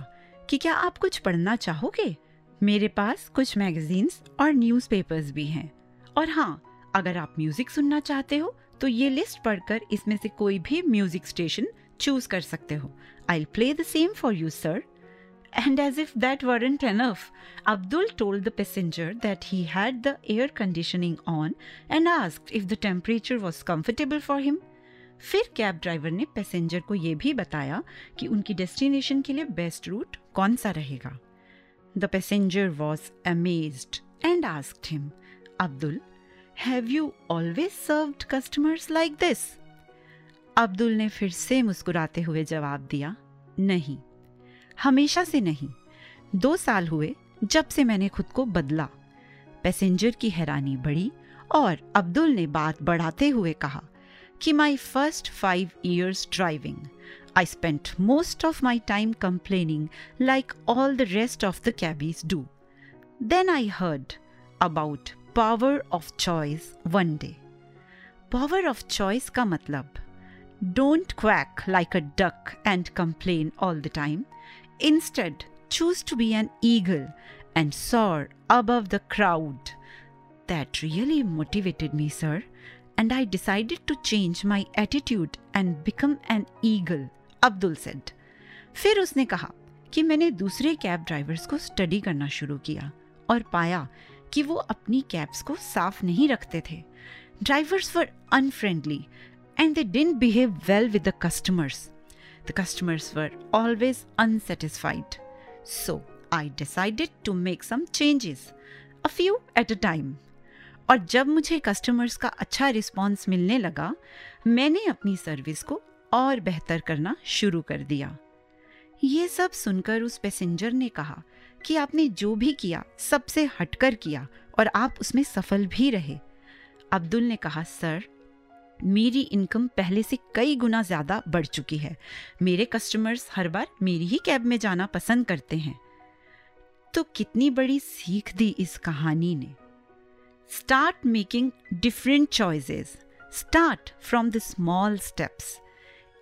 कि क्या आप कुछ पढ़ना चाहोगे मेरे पास कुछ मैगजीन्स और न्यूज़पेपर्स भी हैं और हाँ अगर आप म्यूज़िक सुनना चाहते हो तो ये लिस्ट पढ़कर इसमें से कोई भी म्यूज़िक स्टेशन चूज़ कर सकते हो। I play the same for you sir and as if that weren't enough Abdul told the passenger that he had the air conditioning on and ask if the temperature was comfortable for him फिर cab driver ने passenger को यह भी बताया कि उनकी destination के लिए बेस्ट रूट कौन सा रहेगा। The passenger was amaze and ask him Abdul have you always served customers like this Abdul ने फिर से मुस्कुराते हुए जवाब दिया, नहीं, हमेशा से नहीं। दो साल हुए जब से मैंने खुद को बदला। पैसेंजर की हैरानी बढ़ी और अब्दुल ने बात बढ़ाते हुए कहा कि my first five years driving I spent most of my time complaining like all the rest of the cabbies do then I heard about Power of choice one day power of choice का मतलब Don't quack like a duck and complain all the time. Instead, choose to be an eagle and soar above the crowd. That really motivated me, sir, and I decided to change my attitude and become an eagle, Abdul said. फिर उसने कहा कि मैंने दूसरे cab drivers को study करना शुरू किया और पाया कि वो अपनी कैब्स को साफ़ नहीं रखते थे। Drivers were unfriendly and they didn't behave well with the customers the customers were always unsatisfied so I decided to make some changes a few at a time और जब मुझे कस्टमर्स का अच्छा रिस्पॉन्स मिलने लगा, मैंने अपनी सर्विस को और बेहतर करना शुरू कर दिया। ये सब सुनकर उस पैसेंजर ने कहा कि आपने जो भी किया, सबसे हटकर किया और आप उसमें सफल भी रहे। अब्दुल ने कहा, सर, मेरी इनकम पहले से कई गुना ज़्यादा बढ़ चुकी है। मेरे कस्टमर्स हर बार मेरी ही कैब में जाना पसंद करते हैं। तो कितनी बड़ी सीख दी इस कहानी ने। Start making different choices start from the small steps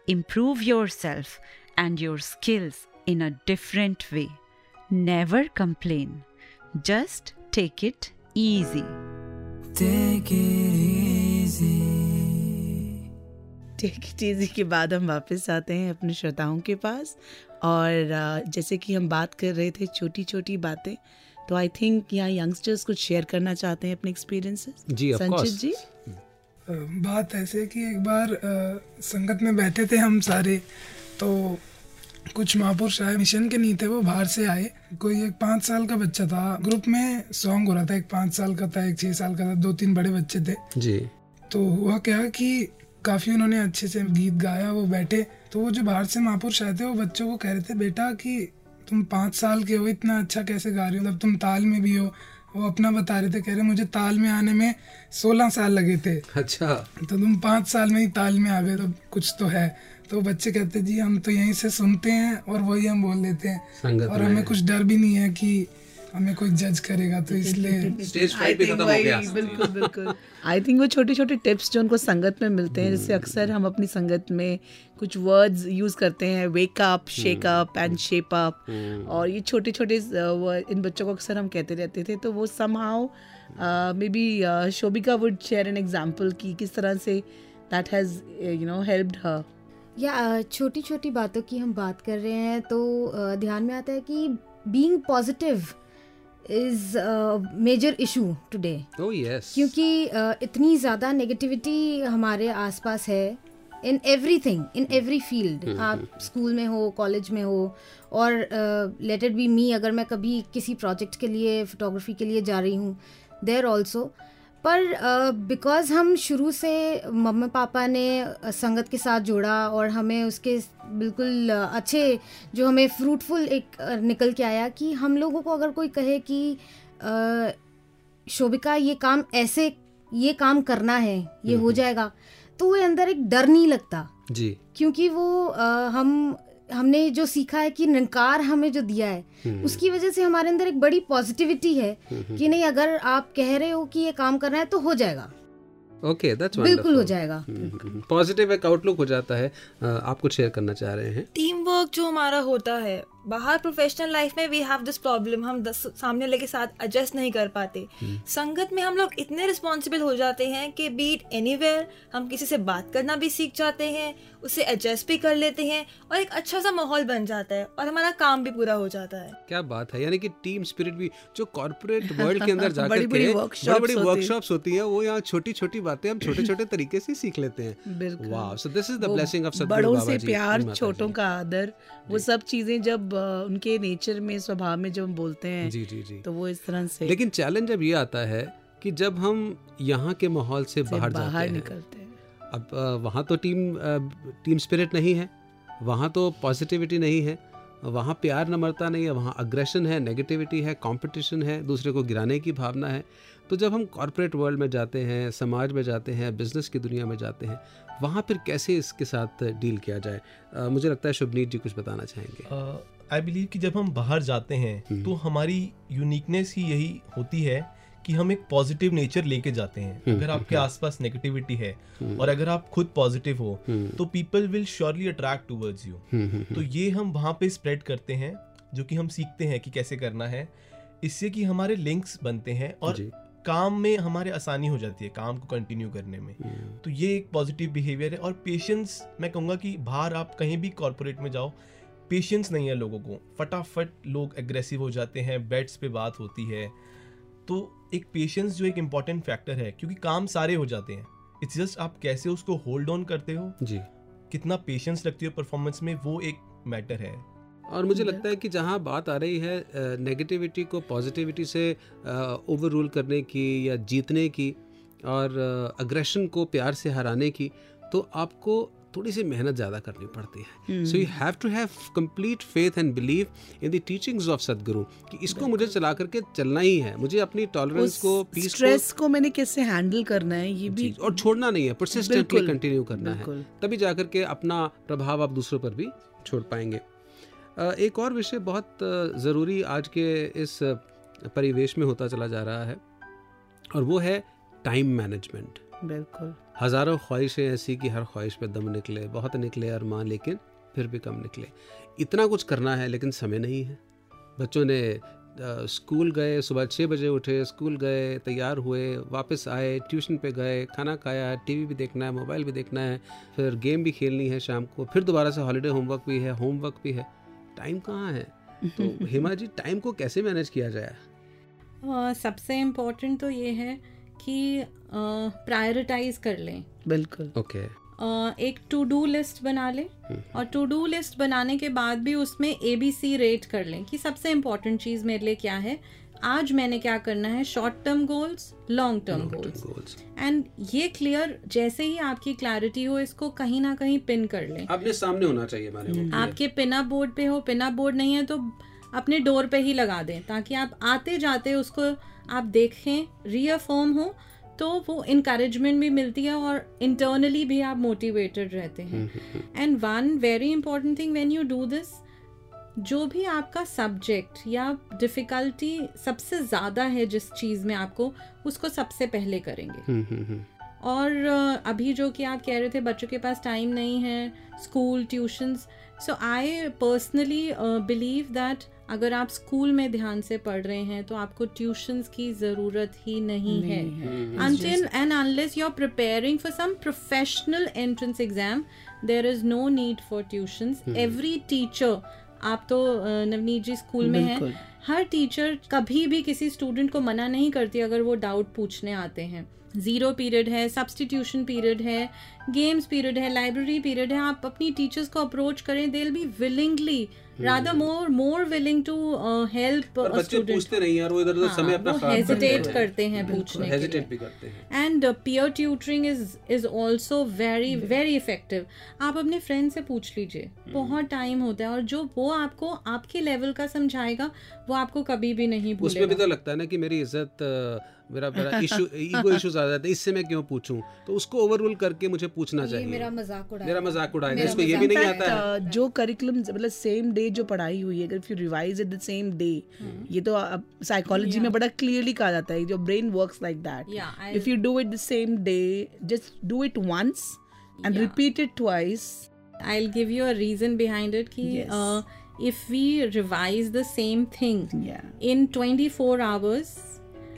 improve yourself and your skills in a different way. Never complain. Just take it easy. Take it easy. Take it easy के बाद हम वापस आते हैं अपने श्रोताओं के पास और जैसे कि हम बात कर रहे थे छोटी छोटी बातें तो आई थिंक यहाँ यंगस्टर्स कुछ शेयर करना चाहते हैं अपने एक्सपीरियंसेस जी, of संचित जी बात ऐसे है कि एक बार संगत में बैठे थे हम सारे तो कुछ महापुरुष आए मिशन के नहीं थे वो बाहर से आए। कोई एक पाँच साल का बच्चा था। ग्रुप में सॉन्ग हो रहा था एक पाँच साल का था एक छः साल का था दो तीन बड़े बच्चे थे। जी। तो हुआ क्या कि काफ़ी उन्होंने अच्छे से गीत गाया वो बैठे। तो वो जो बाहर से महापुरुष आए थे वो बच्चों को कह रहे थे बेटा कि तुम पाँच साल के हो इतना अच्छा कैसे गा रहे हो? मतलब तुम ताल में भी हो। वो अपना बता रहे थे कह रहे मुझे ताल में आने में सोलह साल लगे थे। अच्छा। तो तुम पाँच साल में ही ताल में आ गए तो कुछ तो है। तो बच्चे कहते जी हम तो यहीं से सुनते हैं और वही हम बोल देते हैं। और हमें कुछ डर भी नहीं है कि हमें कोई जज करेगा तो इसलिए स्टेज खत्म हो गया। बिल्कुल बिल्कुल। आई थिंक वो छोटे छोटे टिप्स जो उनको संगत में मिलते हैं जैसे अक्सर हम अपनी संगत में कुछ वर्ड्स यूज़ करते हैं wake up shake up and shape up और ये छोटे छोटे इन बच्चों को अक्सर हम कहते रहते थे तो वो somehow maybe Shobhika would share an example की किस तरह से that has you know helped her या छोटी छोटी बातों की हम बात कर रहे हैं तो ध्यान में आता है कि being positive is major issue today क्योंकि अ, इतनी ज़्यादा नेगेटिविटी हमारे आसपास है in everything in every field आप स्कूल में हो कॉलेज में हो और लेट इट बी मी अगर मैं कभी किसी प्रोजेक्ट के लिए फोटोग्राफी के लिए जा रही हूँ देर ऑल्सो पर बिकॉज़ हम शुरू से मम्मी पापा ने संगत के साथ जोड़ा और हमें उसके बिल्कुल अच्छे जो हमें फ्रूटफुल एक निकल के आया कि हम लोगों को अगर कोई कहे कि अ, शोभिका ये काम ऐसे ये काम करना है ये हो जाएगा तो वो अंदर एक डर नहीं लगता। जी। क्योंकि वो अ, हम हमने जो सीखा है कि निकार हमें जो दिया है उसकी वजह से हमारे अंदर एक बड़ी पॉजिटिविटी है कि नहीं अगर आप कह रहे हो कि ये काम करना है तो हो जाएगा। ओके दैट्स बिल्कुल हो जाएगा। पॉजिटिव एक आउटलुक हो जाता है आप कुछ शेयर करना चाह रहे हैं? टीम वर्क जो हमारा होता है बाहर प्रोफेशनल लाइफ में वी हैव दिस प्रॉब्लम हम सामने वाले के साथ एडजस्ट नहीं कर पाते। संगत में हम लोग इतने रिस्पॉन्सिबल हो जाते हैं कि बीट एनीवेयर हम किसी से बात करना भी सीख जाते हैं उससे एडजस्ट भी कर लेते हैं और एक अच्छा सा माहौल बन जाता है और हमारा काम भी पूरा हो जाता है। क्या बात है यानी कि टीम स्पिरिट भी जो कॉर्पोरेट वर्ल्ड के अंदर *laughs* जाकर बड़ी बड़ी होती। वर्कशॉप्स होती हैं वो यहाँ छोटी छोटी बातें हम छोटे छोटे तरीके से सीख लेते हैं। वाह so this is the blessing of बड़ों से प्यार छोटों का आदर वो सब चीज़ें जब उनके नेचर में स्वभाव में जब हम बोलते हैं जी जी जी। तो वो इस तरह से लेकिन चैलेंज अब ये आता है कि जब हम यहाँ के माहौल से से बाहर जाते बाहर हैं निकलते हैं। अब वहाँ तो टीम टीम स्पिरिट नहीं है वहाँ तो पॉजिटिविटी नहीं है वहाँ प्यार नम्रता नहीं है वहाँ अग्रेशन है नेगेटिविटी है कंपटीशन है दूसरे को गिराने की भावना है। तो जब हम कॉरपोरेट वर्ल्ड में जाते हैं समाज में जाते हैं बिज़नेस की दुनिया में जाते हैं वहाँ फिर कैसे इसके साथ डील किया जाए? अ, मुझे लगता है शुभनीत जी कुछ बताना चाहेंगे। आई बिलीव कि जब हम बाहर जाते हैं तो हमारी यूनिकनेस ही यही होती है कि हम एक पॉजिटिव नेचर लेके जाते हैं। अगर आपके आसपास नेगेटिविटी है और अगर आप खुद पॉजिटिव हो तो people will surely attract towards you तो ये हम वहाँ पे स्प्रेड करते हैं जो कि हम सीखते हैं कि कैसे करना है। इससे कि हमारे लिंक्स बनते हैं और काम में हमारे आसानी हो जाती है काम को कंटिन्यू करने में। तो ये एक पॉजिटिव बिहेवियर है और पेशेंस मैं कहूँगा कि बाहर आप कहीं भी कॉरपोरेट में जाओ पेशेंस नहीं है लोगों को। फटाफट लोग एग्रेसिव हो जाते हैं बेड्स पे बात होती है। तो एक पेशेंस जो एक इंपॉर्टेंट फैक्टर है क्योंकि काम सारे हो जाते हैं। इट्स जस्ट आप कैसे उसको होल्ड ऑन करते हो? जी। कितना पेशेंस रखते हो परफॉर्मेंस में वो एक मैटर है। और मुझे लगता है कि जहाँ बात आ रही है नेगेटिविटी को पॉजिटिविटी से ओवर रूल करने की या जीतने की और अग्रेशन को प्यार से हराने की तो आपको थोड़ी सी मेहनत ज़्यादा करनी पड़ती है। So you have to have complete faith and believe in the teachings of Sadguru कि इसको मुझे चला करके चलना ही है। मुझे अपनी टॉलरेंस को पीस को स्ट्रेस को मैंने कैसे हैंडल करना है ये भी और छोड़ना नहीं है परसिस्टेंटली कंटिन्यू करना है। तभी जाकर के अपना प्रभाव आप दूसरों पर भी छोड़ पाएँगे। एक और विषय बहुत ज़रूरी आज के इस परिवेश में होता चला जा रहा है और वो है टाइम मैनेजमेंट बिल्कुल। हज़ारों ख्वाहिशें ऐसी कि हर ख्वाहिश पे दम निकले बहुत निकले अरमान लेकिन फिर भी कम निकले। इतना कुछ करना है लेकिन समय नहीं है। बच्चों ने स्कूल गए सुबह छः बजे उठे स्कूल गए तैयार हुए वापस आए ट्यूशन पे गए खाना खाया टीवी भी देखना है मोबाइल भी देखना है फिर गेम भी खेलनी है शाम को फिर दोबारा से हॉलीडे होमवर्क भी है होमवर्क भी है। टाइम कहाँ है? तो *laughs* हेमा जी टाइम को कैसे मैनेज किया जाए? सबसे इम्पोर्टेंट तो ये है कि प्रायोरिटाइज कर लें। बिल्कुल। ओके अ, एक टू डू लिस्ट बना लें और टू डू लिस्ट बनाने के बाद भी उसमें ए बी सी रेट कर लें कि सबसे इम्पोर्टेंट चीज़ मेरे लिए क्या है। आज मैंने क्या करना है? Short term goals long term goals and ये क्लियर जैसे ही आपकी क्लैरिटी हो इसको कहीं ना कहीं पिन कर लें। अपने सामने होना चाहिए आपके पिनअप बोर्ड पे हो पिनअप बोर्ड नहीं है तो अपने डोर पे ही लगा दें ताकि आप आते जाते उसको आप देखें रीअफर्म हो तो वो इनक्रेजमेंट भी मिलती है और इंटरनली भी आप मोटिवेटेड रहते हैं। And one very important thing when you do this जो भी आपका सब्जेक्ट या डिफ़िकल्टी सबसे ज़्यादा है जिस चीज़ में आपको उसको सबसे पहले करेंगे। हम्म, हम्म, हम्म। और अभी जो कि आप कह रहे थे बच्चों के पास टाइम नहीं है school tuitions so I personally believe that अगर आप स्कूल में ध्यान से पढ़ रहे हैं तो आपको ट्यूशंस की ज़रूरत ही नहीं, नहीं है। And unless you are preparing for some professional entrance exam there is no need for tuitions every teacher आप तो नवनीत जी स्कूल में हैं हर टीचर कभी भी किसी स्टूडेंट को मना नहीं करती अगर वो डाउट पूछने आते हैं। ज़ीरो पीरियड है सब्सटीट्यूशन पीरियड है गेम्स पीरियड है लाइब्रेरी पीरियड है आप अपनी टीचर्स को अप्रोच करें they will be willingly rather more more willing to help पूछते नहीं यार वो इधर उधर समय अपना करते हेजिटेट हैं। करते हैं पूछने के हेजिटेट भी करते हैं। And peer tutoring is is also very very effective आप अपने फ्रेंड से पूछ लीजिए बहुत टाइम होता है और जो वो आपको आपके लेवल का समझाएगा वो आपको कभी भी नहीं उसमें भी तो लगता है ना कि मेरी इज़्ज़त मेरा *laughs* मेरा इशू ईगो इश्यूज़ आ जाते हैं। इससे मैं क्यों पूछूँ? तो उसको ओवररूल करके मुझे पूछना चाहिए। मेरा मज़ाक उड़ा मेरा मज़ाक उड़ाएगा। इसको ये भी नहीं आता है। जो करिकुलम मतलब सेम डे जो पढ़ाई हुई है अगर if you revise at the same day ये तो साइकोलॉजी में बड़ा क्लियरली कहा जाता है जो brain works like that if you do it the same day just do it once and repeat it twice I'll give you a reason behind it कि Yes. uh, if we revise the same thing Yeah. in 24 hours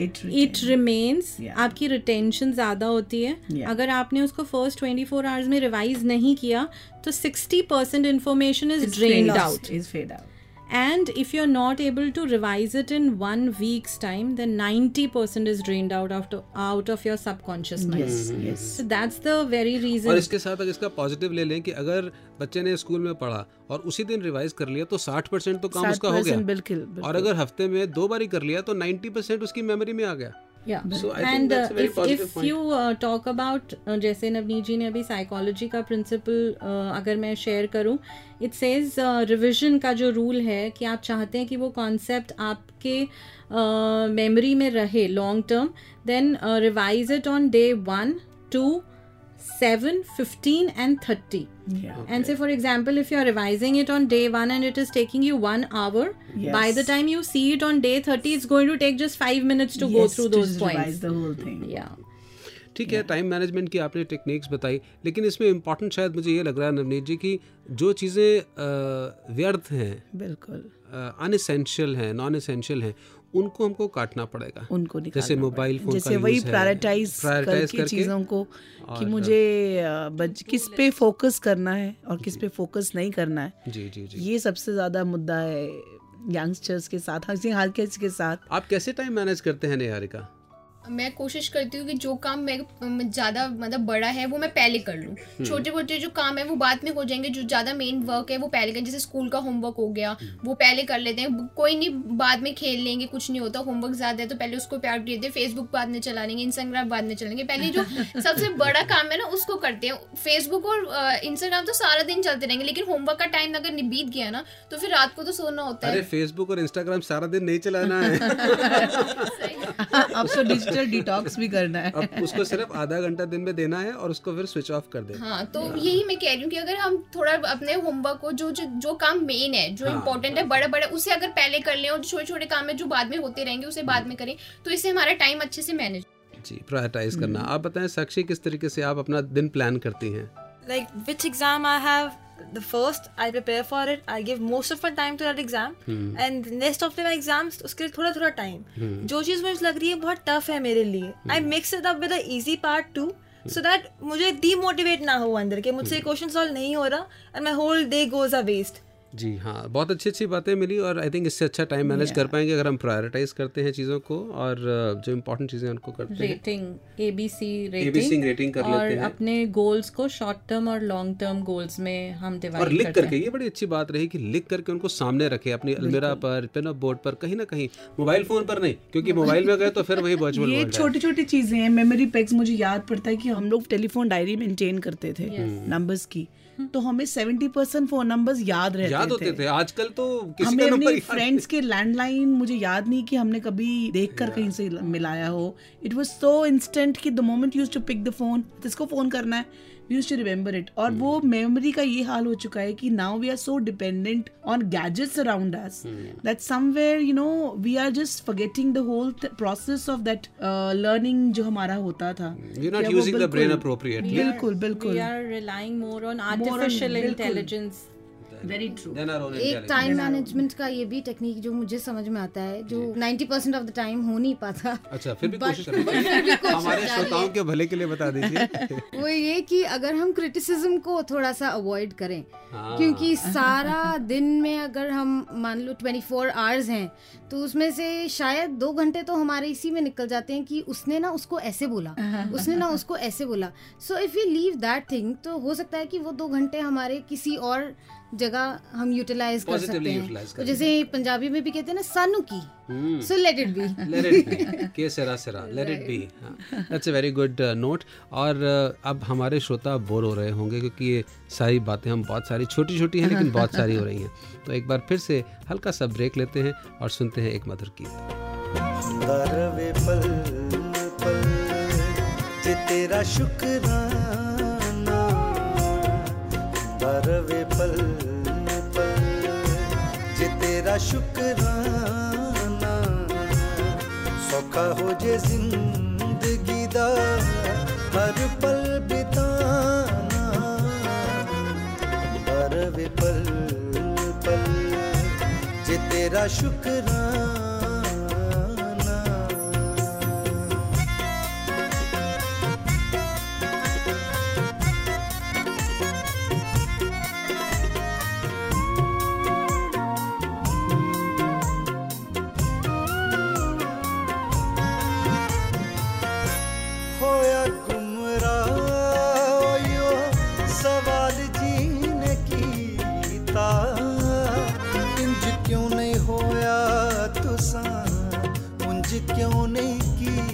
it remains. आपकी retention ज़्यादा होती है। Yeah. अगर आपने उसको first 24 hours में revise नहीं किया तो 60 percent information is drain out is fade out and if you're not able to revise it in one week's time then 90% is drained out of, out of your subconscious mind yes, yes. so that's the very और reason इसके साथ अगर इसका positive ले लें कि अगर बच्चे ने स्कूल में पढ़ा और उसी दिन रिवाइज कर लिया तो 60% तो काम उसका हो गया बिल्कुल और अगर हफ़्ते में दो बारी ही कर लिया तो 90% उसकी मेमोरी में आ गया yeah and if you talk that's a uh, very if positive if point. you uh, talk about uh, जैसे नवनीत जी ने अभी साइकोलॉजी का प्रिंसिपल uh, अगर मैं शेयर करूँ इट सेज रिविजन का जो रूल है कि आप चाहते हैं कि वो कॉन्सेप्ट आपके मेमोरी में रहे long term then revise it on day one two seven fifteen and thirty And say, for example, if you're revising it on day one and it is taking you one hour, yes. by the time you see it on day 30, it's going to take just five minutes to yes, go through to those points. revise the whole thing Yeah. ठीक है time management की आपने techniques बताई लेकिन इसमें important शायद मुझे ये लग रहा है नवनीत जी कि जो चीज़ें व्यर्थ हैं बिल्कुल अनएसेंशियल हैं नॉन एसेंशियल हैं उनको हमको काटना पड़ेगा। उनको जैसे मोबाइल फ़ोन जैसे वही प्रायोरिटाइज करके चीज़ों को कि मुझे बज, किस पे फोकस करना है और किस पे फोकस नहीं करना है। जी जी जी। ये सबसे ज़्यादा मुद्दा है यंगस्टर्स के साथ हाल के साथ। आप कैसे टाइम मैनेज करते हैं निहारिका? मैं कोशिश करती हूँ कि जो काम मैं ज़्यादा मतलब बड़ा है वो मैं पहले कर लूँ। छोटे छोटे जो काम है वो बाद में हो जाएँगे। जो ज़्यादा मेन वर्क है वो पहले कर। जैसे स्कूल का होमवर्क हो गया वो पहले कर लेते हैं। कोई नहीं बाद में खेल लेंगे कुछ नहीं होता। होमवर्क ज़्यादा है तो पहले उसको प्रायोरिटी देते हैं। फेसबुक बाद में चला लेंगे इंस्टाग्राम बाद में चलेंगे पहले जो *laughs* सबसे बड़ा काम है ना उसको करते हैं। फेसबुक और इंस्टाग्राम तो सारा दिन चलते रहेंगे लेकिन होमवर्क का टाइम अगर बीत गया ना तो फिर रात को तो सोना होता है। फेसबुक और इंस्टाग्राम सारा दिन नहीं चलाना है। *laughs* तो *laughs* डिजिटल डिटॉक्स भी करना है। अब उसको सिर्फ़ आधा घंटा दिन में देना है और उसको फिर स्विच ऑफ़ कर दे हाँ। तो यही मैं कह रही हूँ कि अगर हम थोड़ा अपने होमवर्क को जो जो, जो काम मेन है जो हाँ, इम्पोर्टेंट है बड़े बड़े उसे अगर पहले कर लें और छोटे छोटे काम है जो बाद में होते रहेंगे उसे बाद में करें तो इससे हमारा टाइम अच्छे से मैनेज जी प्रायोरिटाइज करना। आप बताएँ साक्षी किस तरीके से आप अपना दिन प्लान करती हैं? Like which exam I have? The first I prepare for it I give most of my time to that exam and rest of the exams उसके लिए थोड़ा थोड़ा टाइम जो चीज़ मुझे लग रही है बहुत टफ है मेरे लिए. I mix it up with easy part too so that मुझे डीमोटिवेट ना हो अंदर के. मुझसे क्वेश्चन सॉल्व नहीं हो रहा and my whole day goes a waste जी हाँ बहुत अच्छी अच्छी बातें मिली और आई थिंक इससे अच्छा टाइम मैनेज कर पाएँगे अगर हम प्रायोरिटाइज करते हैं चीज़ों को और uh, जो इम्पोर्टेंट चीज़ें उनको करते हैं। Rating ABC ABC rating rating कर और लेते हैं। अपने गोल्स को शॉर्ट टर्म और लॉन्ग टर्म गोल्स में हम और लिख करके ये बड़ी अच्छी बात रही कि लिख करके उनको सामने रखे अपनी अलमीरा पर पेन ऑफ़ बोर्ड पर कहीं ना कहीं मोबाइल फ़ोन पर नहीं क्योंकि *laughs* मोबाइल में गए तो फिर वही वर्चुअल ये छोटी छोटी चीज़ें हैं मेमोरी पैक्स मुझे याद पड़ता है कि हम लोग टेलीफोन डायरी मेंटेन करते थे नंबर्स की। तो हमें सेवेंटी परसेंट फ़ोन नंबर याद रहते याद होते थे। थे। आजकल तो किसी हमें का अपने फ्रेंड्स के लैंडलाइन मुझे याद नहीं कि हमने कभी देख कर कहीं से मिलाया हो। इट वॉज़ सो इंस्टेंट कि the moment use to pick the phone किसको फ़ोन करना है? We use to remember it और वो मेमोरी का ये हाल हो चुका है कि now we are so dependent on gadgets around us that somewhere you know we are just forgetting the whole process of that learning uh, जो हमारा होता था। We're not क्या वो using the brain बिल्कुल- बिल्कुल we are relying more on artificial More very true एक time management का ये भी टेक्निक जो मुझे समझ में आता है जो 90 परसेंट ऑफ़ द टाइम हो नहीं पाता। अच्छा फिर भी *laughs* कोशिश हमारे श्रोताओं के भले के लिए बता दीजिए। *laughs* वो ये कि अगर हम क्रिटिसिज्म को थोड़ा सा अवॉइड करें हाँ। क्योंकि सारा दिन में अगर हम मान लो 24 फोर आवर्स हैं तो उसमें से शायद दो घंटे तो हमारे इसी में निकल जाते हैं कि उसने ना उसको ऐसे बोला *laughs* उसने ना उसको ऐसे बोला। So if you leave that thing तो हो सकता है कि वो दो घंटे हमारे किसी और जगह हम यूटिलाइज कर सकते हैं। तो जैसे पंजाबी में भी कहते हैं ना सानू की। So let it be let it be के सिरा सिरा let it be that's a very good note और uh, अब हमारे श्रोता बोर हो रहे होंगे क्योंकि ये सारी बातें हम बहुत सारी छोटी छोटी हैं लेकिन बहुत सारी हो रही हैं। तो एक बार फिर से हल्का सा ब्रेक लेते हैं और सुनते हैं एक मधुर गीत। दरवे पल पल जे तेरा शुक्राना दरवे पल पल, जे तेरा शुक्राना सौखा हो जे ज़िंदगी दा, हर पल बिताना। दरवे पल पल, जे तेरा शुक्राना क्यों नहीं कीता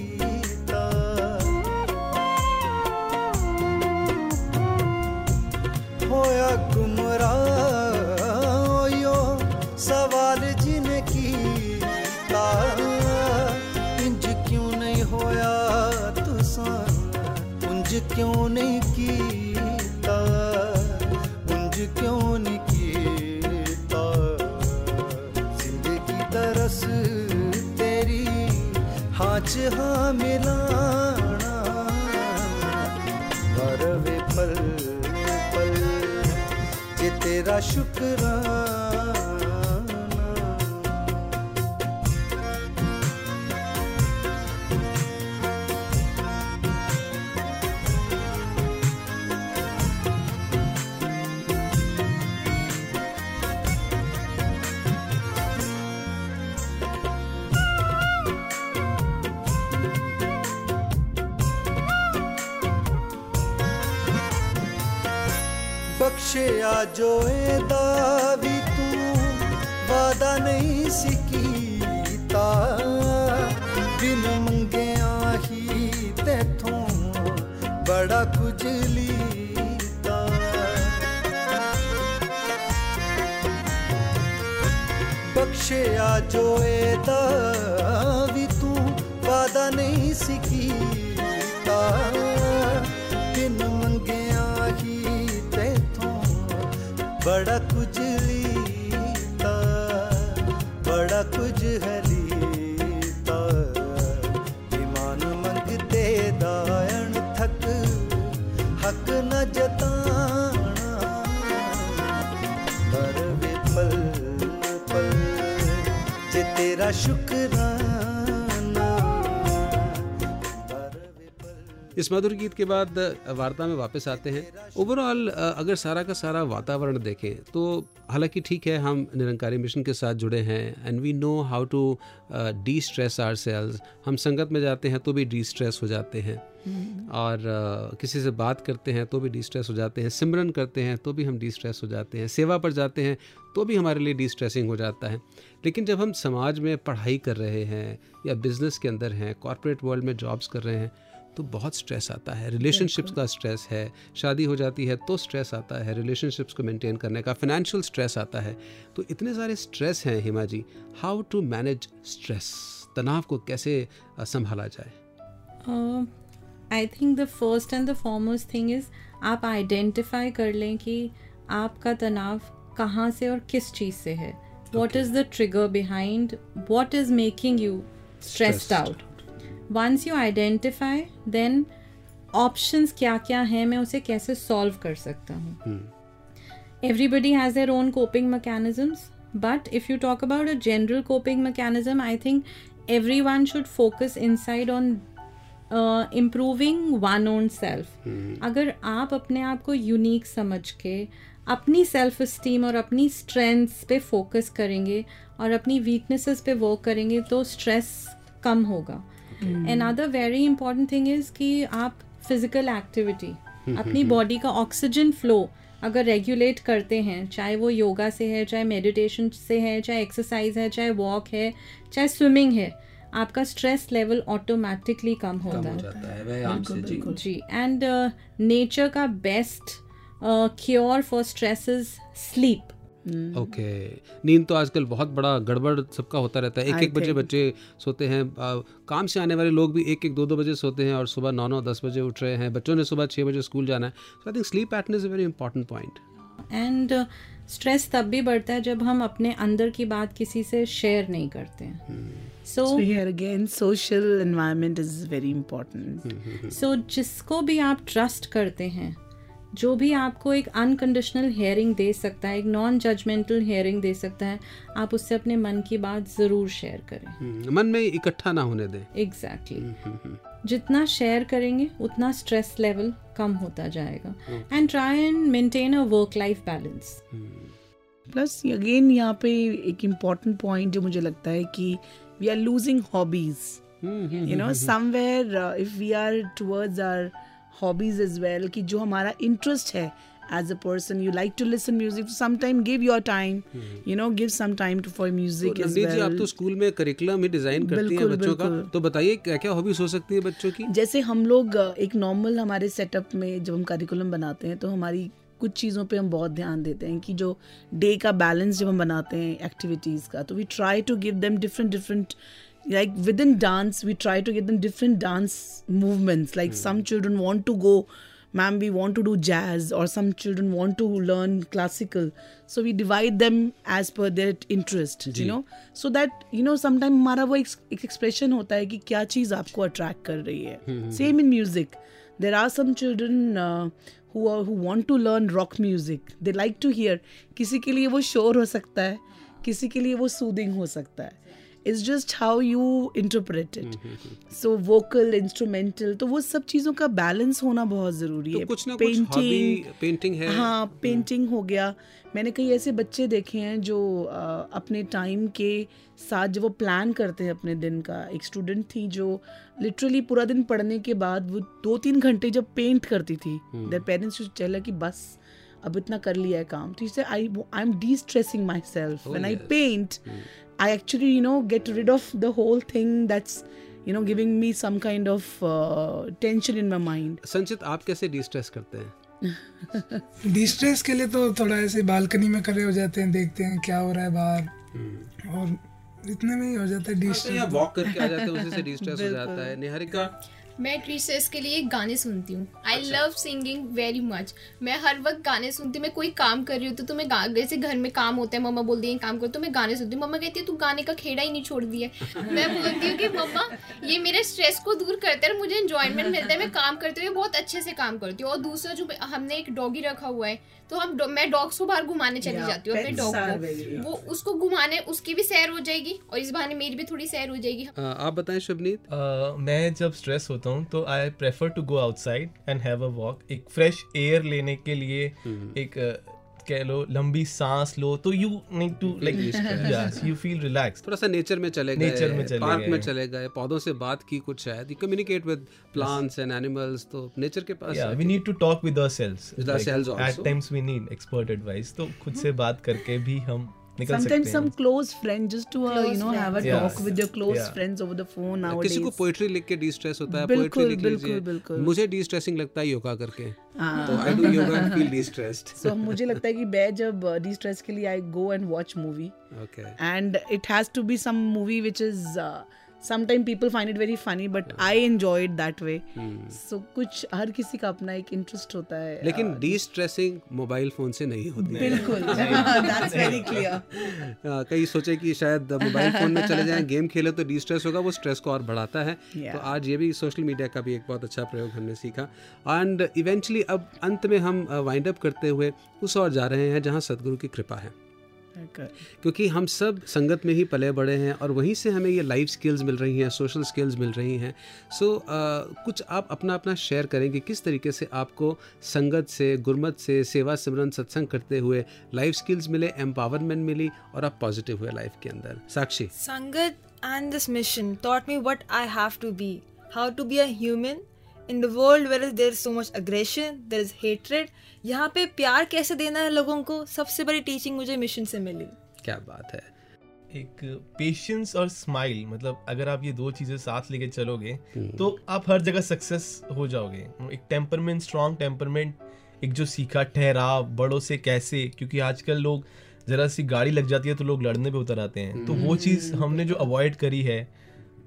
शुक्राना ਬਖਸ਼ਿਆ ਜੋ ਇਹਦਾ ਵੀ ਤੂੰ ਵਾਦਾ ਨਹੀਂ ਸੀ ਕੀਤਾ। ਬਿਨ ਮੰਗਿਆ ਹੀ ਤੇਥੋਂ ਬੜਾ ਕੁਝ ਲੀਤਾ। ਬਖਸ਼ਿਆ ਜੋ ਇਹਦਾ ਵੀ ਤੂੰ ਵਾਦਾ ਨਹੀਂ ਸੀ इस मधुर गीत के बाद वार्ता में वापस आते हैं। ओवरऑल अगर सारा का सारा वातावरण देखें तो हालाँकि ठीक है हम निरंकारी मिशन के साथ जुड़े हैं and we know how to destress ourselves हम संगत में जाते हैं तो भी डी स्ट्रेस हो जाते हैं। और अ, किसी से बात करते हैं तो भी डी स्ट्रेस हो जाते हैं। सिमरन करते हैं तो भी हम डी स्ट्रेस हो जाते हैं। सेवा पर जाते हैं तो भी हमारे लिए डी स्ट्रेसिंग हो जाता है। लेकिन जब हम समाज में पढ़ाई कर रहे हैं या बिज़नेस के अंदर हैं कॉरपोरेट वर्ल्ड में जॉब्स कर रहे हैं तो बहुत स्ट्रेस आता है। रिलेशनशिप्स का स्ट्रेस है। शादी हो जाती है तो स्ट्रेस आता है। रिलेशनशिप्स को मेंटेन करने का फाइनेंशियल स्ट्रेस आता है। तो इतने सारे स्ट्रेस हैं Hima ji. How to manage stress तनाव को कैसे संभाला जाए? I think the first and the foremost thing is आप आइडेंटिफाई कर लें कि आपका तनाव कहाँ से और किस चीज़ से है। What is the trigger behind what is making you stressed out once you identify then option क्या क्या हैं मैं उसे कैसे सॉल्व कर सकता हूँ? Everybody has their own coping mechanisms but if you talk about a general coping mechanism I think everyone should focus inside on improving one own self अगर आप अपने आप को यूनिक समझ के अपनी सेल्फ स्टीम और अपनी स्ट्रेंथ्स पे फोकस करेंगे और अपनी वीकनेसेस पे वर्क करेंगे तो स्ट्रेस कम होगा। Other very important thing is कि आप फ़िज़िकल एक्टिविटी अपनी बॉडी का ऑक्सीजन फ्लो अगर रेगुलेट करते हैं चाहे वो योगा से है चाहे मेडिटेशन से है चाहे एक्सरसाइज है चाहे वॉक है चाहे स्विमिंग है आपका स्ट्रेस लेवल ऑटोमेटिकली कम होता हो है। जाता है व्यायाम से जी जी एंड नेचर का best cure for stress is sleep okay. नींद तो आजकल बहुत बड़ा गड़बड़ सबका होता रहता है। एक I एक बजे बच्चे सोते हैं आ, काम से आने वाले लोग भी एक एक दो दो बजे सोते हैं और सुबह नौ नौ दस बजे उठ रहे हैं। बच्चों ने सुबह छः बजे स्कूल जाना है। So I think sleep pattern is a very important point and stress तब भी बढ़ता है जब हम अपने अंदर की बात किसी से शेयर नहीं करते हैं। So So here again, social environment is very important. सो जिसको भी आप ट्रस्ट करते हैं जो भी आपको एक अनकंडीशनल हेयरिंग दे सकता है एक नॉन जजमेंटल हेयरिंग दे सकता है आप उससे अपने मन की बात ज़रूर शेयर करें। मन में इकट्ठा ना होने दें। एग्जैक्टली जितना शेयर करेंगे उतना स्ट्रेस लेवल कम होता जाएगा। And try and maintain a work life balance plus again यहाँ पे एक इंपॉर्टेंट पॉइंट जो मुझे लगता है कि we are losing hobbies you know somewhere if we are towards our hobbies is well कि जो हमारा इंटरेस्ट है as a person you like to listen music some time give your time you know give some time to for music तो is Navneet ji आप तो school में curriculum ही design करती हैं बिल्कुल, बच्चों का। तो बताइए क्या क्या हॉबीज हो सकती है बच्चों की? जैसे हम लोग एक नॉर्मल हमारे सेटअप में जब हम करिकुलम बनाते हैं तो हमारी कुछ चीज़ों पे हम बहुत ध्यान देते हैं कि जो डे का बैलेंस जब हम बनाते हैं एक्टिविटीज़ का तो we try to give them different different like within dance we try to get them different dance movements like some children want to go ma'am we want to do jazz or some children want to learn classical so we divide them as per their interest you know so that you know sometimes हमारा वो एक expression होता है कि क्या चीज़ आपको attract कर रही है same in music there are some children uh, who are who want to learn rock music they like to hear किसी के लिए वो शोर हो सकता है किसी के लिए वो सूदिंग हो सकता है It's just how you interpret it so vocal instrumental तो वो सब चीज़ों का बैलेंस होना बहुत ज़रूरी तो है। कुछ ना कुछ पेंटिंग है। हाँ पेंटिंग हो गया। मैंने कई ऐसे बच्चे देखे हैं जो अ, अपने टाइम के साथ जब वो प्लान करते हैं अपने दिन का एक स्टूडेंट थी जो लिटरली पूरा दिन पढ़ने के बाद वो दो तीन घंटे जब पेंट करती थी देर पेरेंट्स चला कि बस अब इतना कर लिया है काम। तो इससे I I am destressing myself when I paint I actually, you know, get rid of the whole thing that's you know giving me some kind of uh, tension in my mind. संचित आप कैसे distress करते हैं? *laughs* Distress के लिए तो थोड़ा ऐसे बालकनी में खड़े हो जाते हैं देखते हैं क्या हो रहा है बाहर। और इतने में ही हो जाता है या डिस्ट्रेस वॉक करके आ जाते हैं उसी से *laughs* डिस्ट्रेस हो जाता है। निहारिका मैं ट्रीसेस के लिए गाने सुनती हूँ। I love singing very much मैं हर वक्त गाने सुनती हूँ। मैं कोई काम कर रही हूँ तो, मैं गा- जैसे घर में काम होता है मम्मा बोलती है काम करो तो मैं गाने सुनती हूँ। मम्मा कहती है तू गाने का खेड़ा ही नहीं छोड़ दिया *laughs* मैं बोलती हूँ कि मम्मा ये मेरे स्ट्रेस को दूर करता है और मुझे इंजॉयमेंट मिलता है। मैं काम करते हुए बहुत अच्छे से काम करती हूँ। और दूसरा जो हमने एक डॉगी रखा हुआ है तो हम मैं डॉग्स को बाहर घुमाने चली जाती हूँ अपने डॉग को। वो उसको घुमाने उसकी भी सैर हो जाएगी और इस बहाने मेरी भी थोड़ी सैर हो जाएगी। आप बताएँ शुभनीत। Uh, मैं जब स्ट्रेस होता हूँ तो I prefer to go outside and have a walk एक फ्रेश एयर लेने के लिए एक uh, कह लो लंबी सांस लो तो you need to like you feel relax थोड़ा सा नेचर में चले गए Nature में चले पार्क में चले गए पौधों से बात की कुछ शायद communicate with plants and animals तो नेचर के पास we need to talk with ourselves With ourselves at also. times we need expert advice तो खुद से बात करके भी हम किसी को पोएट्री लिख के डी-स्ट्रेस होता है मुझे डिस्ट्रेसिंग लगता है योगा करके। तो *laughs* मुझे लगता है कि मैं जब डी-स्ट्रेस के लिए I go and watch movie and it has to be some which is sometime people find it very funny but I enjoy it that way so कुछ हर किसी का अपना एक इंटरेस्ट होता है. लेकिन डी स्ट्रेसिंग मोबाइल फ़ोन से नहीं होती बिल्कुल। दैट्स वेरी क्लियर कई सोचे कि शायद मोबाइल फ़ोन में चले जाएँ गेम खेले तो डी स्ट्रेस होगा वो स्ट्रेस को और बढ़ाता है। Yeah. तो आज ये भी सोशल मीडिया का भी एक बहुत अच्छा प्रयोग हमने सीखा। एंड इवेंचुअली अब अंत में हम वाइंड अप करते हुए उस और जा रहे हैं जहाँ सदगुरु की कृपा है। क्योंकि हम सब संगत में ही पले बड़े हैं और वहीं से हमें ये लाइफ स्किल्स मिल रही हैं सोशल स्किल्स मिल रही हैं। सो so, कुछ आप अपना अपना शेयर करेंगे किस तरीके से आपको संगत से गुरमत से सेवा सिमरन सत्संग करते हुए लाइफ स्किल्स मिले एम्पावरमेंट मिली और आप पॉजिटिव हुए लाइफ के अंदर। साक्षी। संगत and this mission taught me what I have to be, how to be a human in the world where there is so much aggression, there is hatred. यहाँ पे प्यार कैसे देना है लोगों को? सबसे बड़ी टीचिंग मुझे मिशन से मिली। क्या बात है। एक पेशेंस और स्माइल मतलब अगर आप ये दो चीज़ें साथ लेके चलोगे तो आप हर जगह सक्सेस हो जाओगे। एक टेम्परमेंट स्ट्रॉन्ग टेम्परमेंट एक जो सीखा ठहराव बड़ों से कैसे क्योंकि आजकल लोग जरा सी गाड़ी लग जाती है तो लोग लड़ने पे उतर आते हैं। तो वो चीज़ हमने जो अवॉइड करी है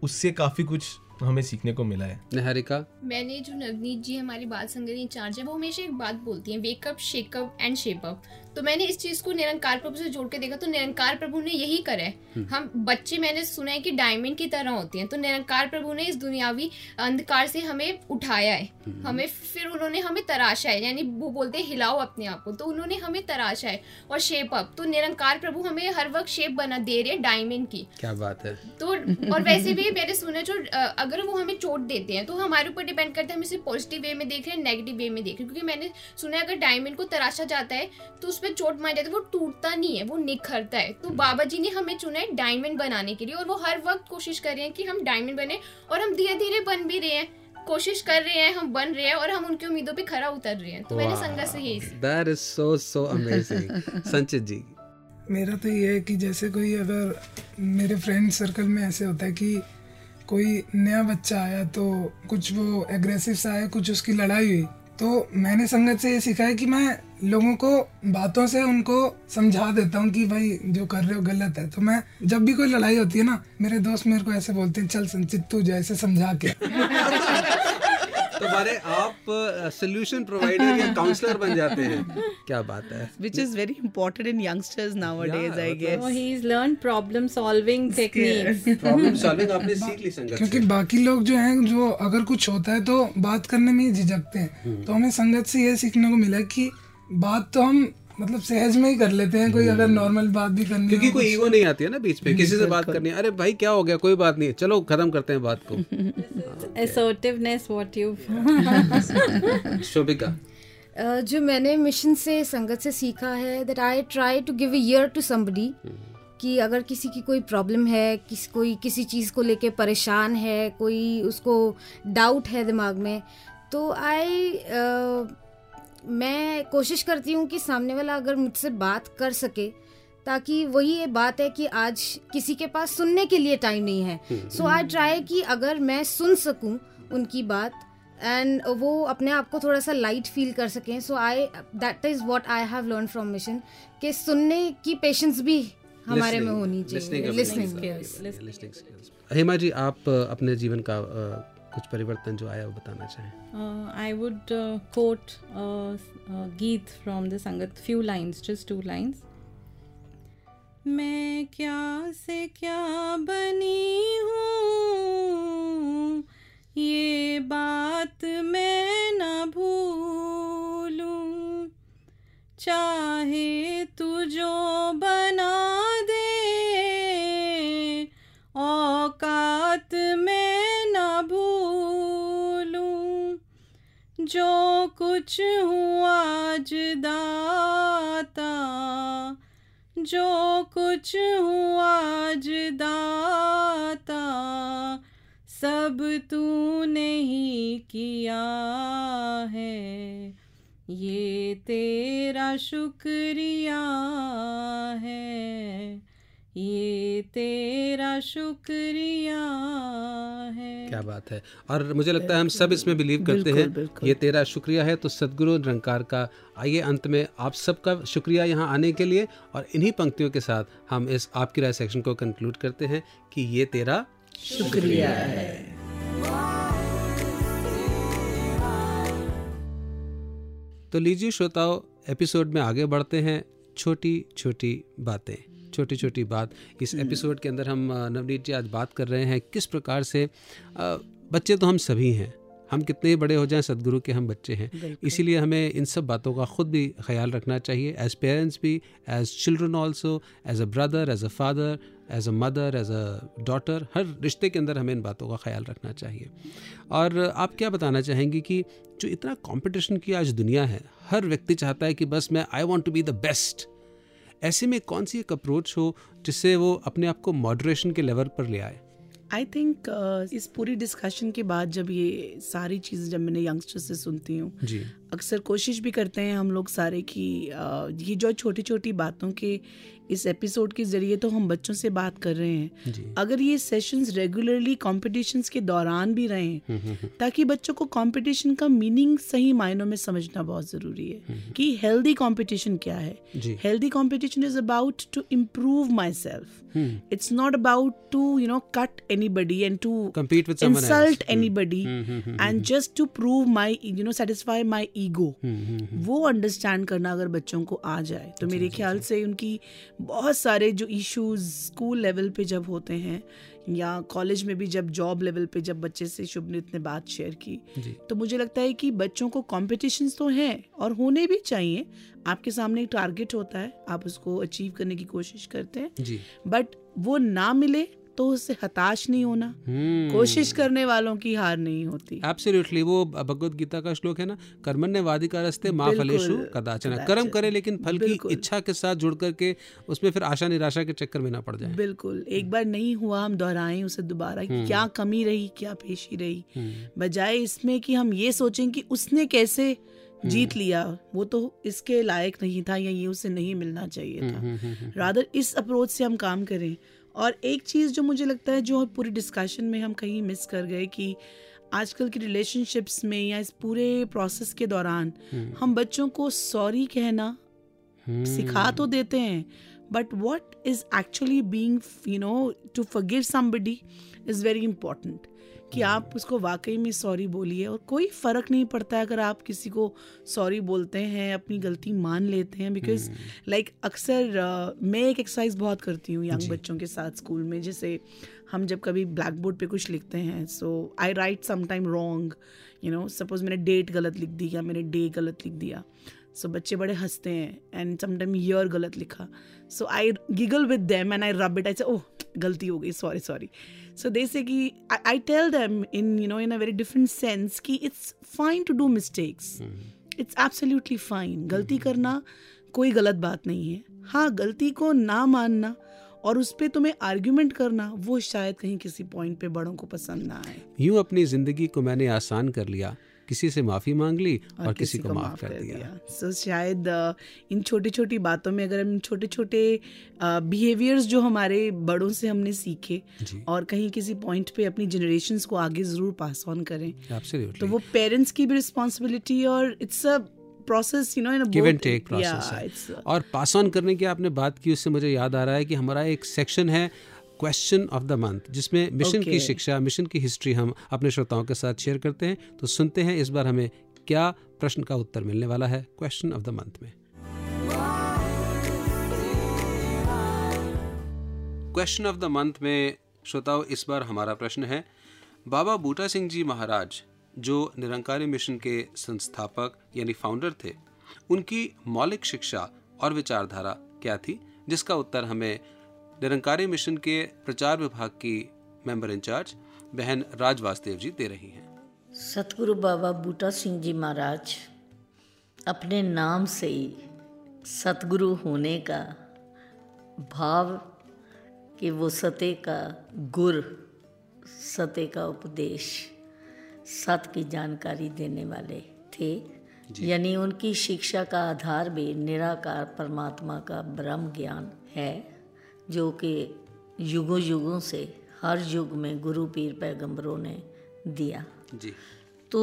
उससे काफ़ी कुछ हमें सीखने को मिला है। निहारिका? मैंने जो नवनीत जी हमारी बाल संगत इंचार्ज है वो हमेशा एक बात बोलती है वेकअप शेकअप एंड शेपअप तो मैंने इस चीज़ को निरंकार प्रभु से जोड़ के देखा तो निरंकार प्रभु ने यही करा है। हम बच्चे मैंने सुना है कि डायमंड की तरह होते हैं तो निरंकार प्रभु ने इस दुनियावी अंधकार से हमें उठाया है। हमें फिर उन्होंने हमें तराशा है यानी वो बोलते हैं हिलाओ अपने आप को तो उन्होंने हमें तराशा है और शेप अप तो निरंकार प्रभु हमें हर वक्त शेप बना दे रहे हैं डायमंड की। क्या बात है। तो और वैसे भी मैंने सुना है जो अगर वो हमें चोट देते हैं तो हमारे ऊपर डिपेंड करते हैं हम इसे पॉजिटिव वे में देख रहे हैं नेगेटिव वे में देख रहे हैं। क्योंकि मैंने सुना है अगर डायमंड को तराशा जाता है तो उस पर चोट मार जाती है वो टूटता नहीं है वो निखरता है। तो बाबा जी ने हमें चुना है डायमंड बनाने के लिए और वो हर वक्त कोशिश कर रहे हैं कि हम डायमंड बने और हम धीरे धीरे बन भी रहे हैं। कोशिश कर रहे हैं हम बन रहे हैं और हम उनकी उम्मीदों पे खरा उतर रहे हैं। तो मैंने संगत से यही that is so so amazing Sanchit ji. मेरा तो ये है कि जैसे कोई अगर मेरे फ्रेंड सर्कल में ऐसे होता है कि कोई नया बच्चा आया तो कुछ वो एग्रेसिव सा आया कुछ उसकी लड़ाई हुई। तो मैंने संगत से ये सीखा है कि मैं लोगों को बातों से उनको समझा देता हूँ कि भाई जो कर रहे हो गलत है। तो मैं जब भी कोई लड़ाई होती है ना मेरे दोस्त मेरे को ऐसे बोलते हैं चल संचित तू जैसे समझा के *laughs* तो आप सोल्यूशन प्रोवाइडर या काउंसलर बन जाते हैं। क्या बात है। Which is very important in youngsters nowadays i guess. So he's learned problem solving techniques. *laughs* Problem solving आपने सीख ली संगत क्योंकि बाकी लोग जो हैं जो अगर कुछ होता है तो बात करने में ही झिझकते हैं। तो हमें संगत से ये सीखने को मिला कि बात तो हम मतलब सहज में ही कर लेते हैं कोई अगर नॉर्मल बात भी करनी क्योंकि कोई ईगो नहीं आती है ना बीच में *laughs* किसी से बात करनी है। अरे भाई क्या हो गया? कोई बात नहीं चलो खत्म करते हैं बात को। *laughs* Assertiveness, what you *laughs* Shobhika. जो मैंने मिशन से संगत से सीखा है that I try to give a ear to somebody कि अगर किसी की कोई प्रॉब्लम है किसी कोई किसी चीज़ को लेके परेशान है कोई उसको डाउट है दिमाग में तो आई मैं कोशिश करती हूँ कि सामने वाला अगर मुझसे बात कर सके ताकि वही ये बात है कि आज किसी के पास सुनने के लिए टाइम नहीं है। सो आई ट्राई कि अगर मैं सुन सकूँ उनकी बात एंड वो अपने आप को थोड़ा सा लाइट फील कर सकें। So I that is what I have learn from mission कि सुनने की पेशेंस भी हमारे में होनी चाहिए। लिसनिंग हेमा जी आप अपने जीवन का कुछ परिवर्तन जो आया वो बताना चाहें। I would quote geet from the Sangat few lines just two lines मैं क्या से क्या बनी हूँ, ये बात मैं ना भूलूं। चाहे तू जो बना दे जो कुछ हुआ आज दाता, जो कुछ हुआ आज दाता, सब तूने ही किया है। ये तेरा शुक्रिया है। ये तेरा शुक्रिया है। क्या बात है। और मुझे लगता है हम सब इसमें बिलीव करते हैं। ये तेरा शुक्रिया है तो सदगुरु निरंकार का आइए अंत में आप सबका शुक्रिया यहाँ आने के लिए और इन्हीं पंक्तियों के साथ हम इस आपकी राय सेक्शन को कंक्लूड करते हैं कि ये तेरा शुक्रिया है। तो लीजिए श्रोताओं एपिसोड में आगे बढ़ते हैं छोटी छोटी बातें। छोटी छोटी बात। इस एपिसोड के अंदर हम नवनीत जी आज बात कर रहे हैं किस प्रकार से बच्चे तो हम सभी हैं। हम कितने ही बड़े हो जाएँ सदगुरु के हम बच्चे हैं। इसीलिए हमें इन सब बातों का खुद भी ख्याल रखना चाहिए एज पेरेंट्स भी as children also as a brother as a father as a mother as a daughter हर रिश्ते के अंदर हमें इन बातों का ख्याल रखना चाहिए। और आप क्या बताना चाहेंगी कि जो इतना कंपटीशन की आज दुनिया है हर व्यक्ति चाहता है कि बस मैं I want to be the best ऐसे में कौन सी एक अप्रोच हो जिससे वो अपने आप को मॉडरेशन के लेवल पर ले आए? आई थिंक uh, इस पूरी डिस्कशन के बाद जब ये सारी चीज़ें जब मैंने यंगस्टर से सुनती हूँ अक्सर कोशिश भी करते हैं हम लोग सारे कि ये जो छोटी छोटी बातों के इस एपिसोड के ज़रिए तो हम बच्चों से बात कर रहे हैं। अगर ये सेशंस रेगुलरली कॉम्पिटिशन्स के दौरान भी रहे ताकि बच्चों को कॉम्पिटिशन का मीनिंग सही मायनों में समझना बहुत ज़रूरी है कि हेल्दी कॉम्पिटिशन क्या है। Healthy competition is about to improve myself it's not about to you know cut anybody and to anybody and just to prove my you know satisfy my satisfy my ego Hmm, वो understand करना अगर बच्चों को आ जाए तो मेरे ख्याल से उनकी बहुत सारे जो इश्यूज़ स्कूल लेवल पे जब होते हैं या कॉलेज में भी जब जॉब लेवल पे जब बच्चे से शुभनीत ने बात शेयर की तो मुझे लगता है कि बच्चों को कॉम्पिटिशन्स तो हैं और होने भी चाहिए। आपके सामने एक टारगेट होता है आप उसको अचीव करने की कोशिश करते हैं। बट वो ना मिले तो उससे हताश नहीं होना। हम्म। कोशिश करने वालों की हार नहीं होती। एब्सोल्युटली वो भगवत गीता का श्लोक है ना कर्मण्य वादिका रस्ते माँ फलेशु कदाचन। कर्म करे लेकिन फल की इच्छा के साथ जुड़ करके उसमें फिर आशा निराशा के चक्कर में ना पड़ जाए। बिल्कुल एक बार नहीं हुआ हम दोहराएँ उसे दोबारा कि क्या कमी रही क्या पेशी रही। बजाय इसमें कि हम ये सोचें कि उसने कैसे जीत लिया वो तो इसके लायक नहीं था या ये उसे नहीं मिलना चाहिए था। रादर इस अप्रोच से हम काम करें। और एक चीज़ जो मुझे लगता है जो पूरी डिस्कशन में हम कहीं मिस कर गए कि आजकल की रिलेशनशिप्स में या इस पूरे प्रोसेस के दौरान हम बच्चों को सॉरी कहना सिखा तो देते हैं but what is actually being you know to forgive somebody is very important कि आप उसको वाकई में सॉरी बोलिए और कोई फ़र्क नहीं पड़ता है अगर आप किसी को सॉरी बोलते हैं अपनी गलती मान लेते हैं बिकॉज़ लाइक अक्सर अ, मैं एक एक्सरसाइज बहुत करती हूँ यंग बच्चों के साथ स्कूल में जैसे हम जब कभी ब्लैक बोर्ड पे कुछ लिखते हैं so I write sometime wrong you know suppose मैंने डेट गलत लिख दी या मैंने डे गलत लिख दिया सो so, बच्चे बड़े हँसते हैं एंड समटाइम ईयर गलत लिखा so I giggle with them and I rub it I से ओह गलती हो गई sorry sorry so they say कि I tell them in you know in a very different sense कि it's fine to do mistakes it's absolutely fine गलती करना कोई गलत बात नहीं है। हाँ गलती को ना मानना और उस पर तुम्हें आर्ग्यूमेंट करना वो शायद कहीं किसी पॉइंट पे बड़ों को पसंद ना आए। यूँ अपनी ज़िंदगी को मैंने आसान कर लिया किसी से माफ़ी मांग ली और, और किसी किसी को माफ़ कर दिया। सो शायद इन छोटी छोटी बातों में अगर हम छोटे छोटे बिहेवियर्स जो हमारे बड़ों से हमने सीखे और कहीं किसी पॉइंट पे अपनी जनरेशन को आगे ज़रूर पास ऑन करें तो वो पेरेंट्स की भी रिस्पॉन्सिबिलिटी और it's a process you know in give and take process है। और पास ऑन करने की आपने बात की उससे मुझे याद आ रहा है कि हमारा एक सेक्शन है क्वेश्चन ऑफ़ द मंथ जिसमें मिशन okay. की शिक्षा मिशन की हिस्ट्री हम अपने श्रोताओं के साथ शेयर करते हैं तो सुनते हैं इस बार हमें क्या प्रश्न का उत्तर मिलने वाला है क्वेश्चन ऑफ़ द मंथ में क्वेश्चन ऑफ़ द मंथ में श्रोताओं इस बार हमारा प्रश्न है बाबा बूटा सिंह जी महाराज जो निरंकारी मिशन के संस्थापक यानी फाउंडर थे उनकी मौलिक शिक्षा और विचारधारा क्या थी जिसका उत्तर हमें निरंकारी मिशन के प्रचार विभाग की मेंबर इंचार्ज बहन राज वासदेव जी दे रही हैं। सतगुरु बाबा बूटा सिंह जी महाराज अपने नाम से ही सतगुरु होने का भाव कि वो सत्य का गुर सत्य का उपदेश सत की जानकारी देने वाले थे। यानी उनकी शिक्षा का आधार भी निराकार परमात्मा का ब्रह्म ज्ञान है। जो कि युगों युगों से हर युग में गुरु पीर पैगंबरों ने दिया। जी। तो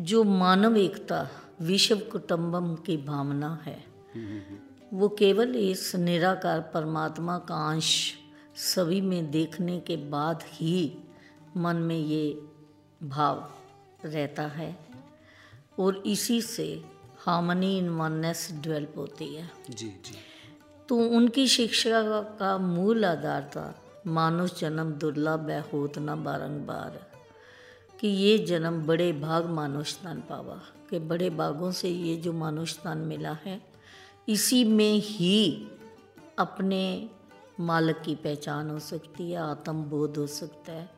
जो मानव एकता विश्व कुटुम्बम की भावना है वो केवल इस निराकार परमात्मा का अंश सभी में देखने के बाद ही मन में ये भाव रहता है और इसी से हार्मनी इन वननेस डेवलप होती है। जी जी। तो उनकी शिक्षा का मूल आधार था। मानुष जन्म दुर्लभ है, होत न बारंबार। कि ये जन्म बड़े भाग मानुष तन पावा, कि बड़े भागों से ये जो मानुष तन मिला है, इसी में ही अपने मालक की पहचान हो सकती है आत्म बोध हो सकता है।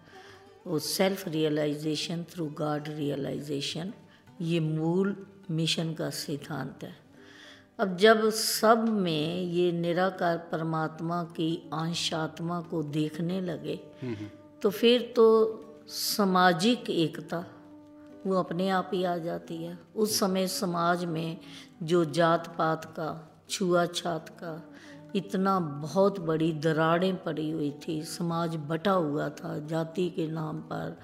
वो self realisation through God realisation ये मूल मिशन का सिद्धांत है। अब जब सब में ये निराकार परमात्मा की अंश आत्मा को देखने लगे तो फिर तो सामाजिक एकता वो अपने आप ही आ जाती है। उस समय समाज में जो जात पात का छुआछात का इतना बहुत बड़ी दरारें पड़ी हुई थी समाज बटा हुआ था जाति के नाम पर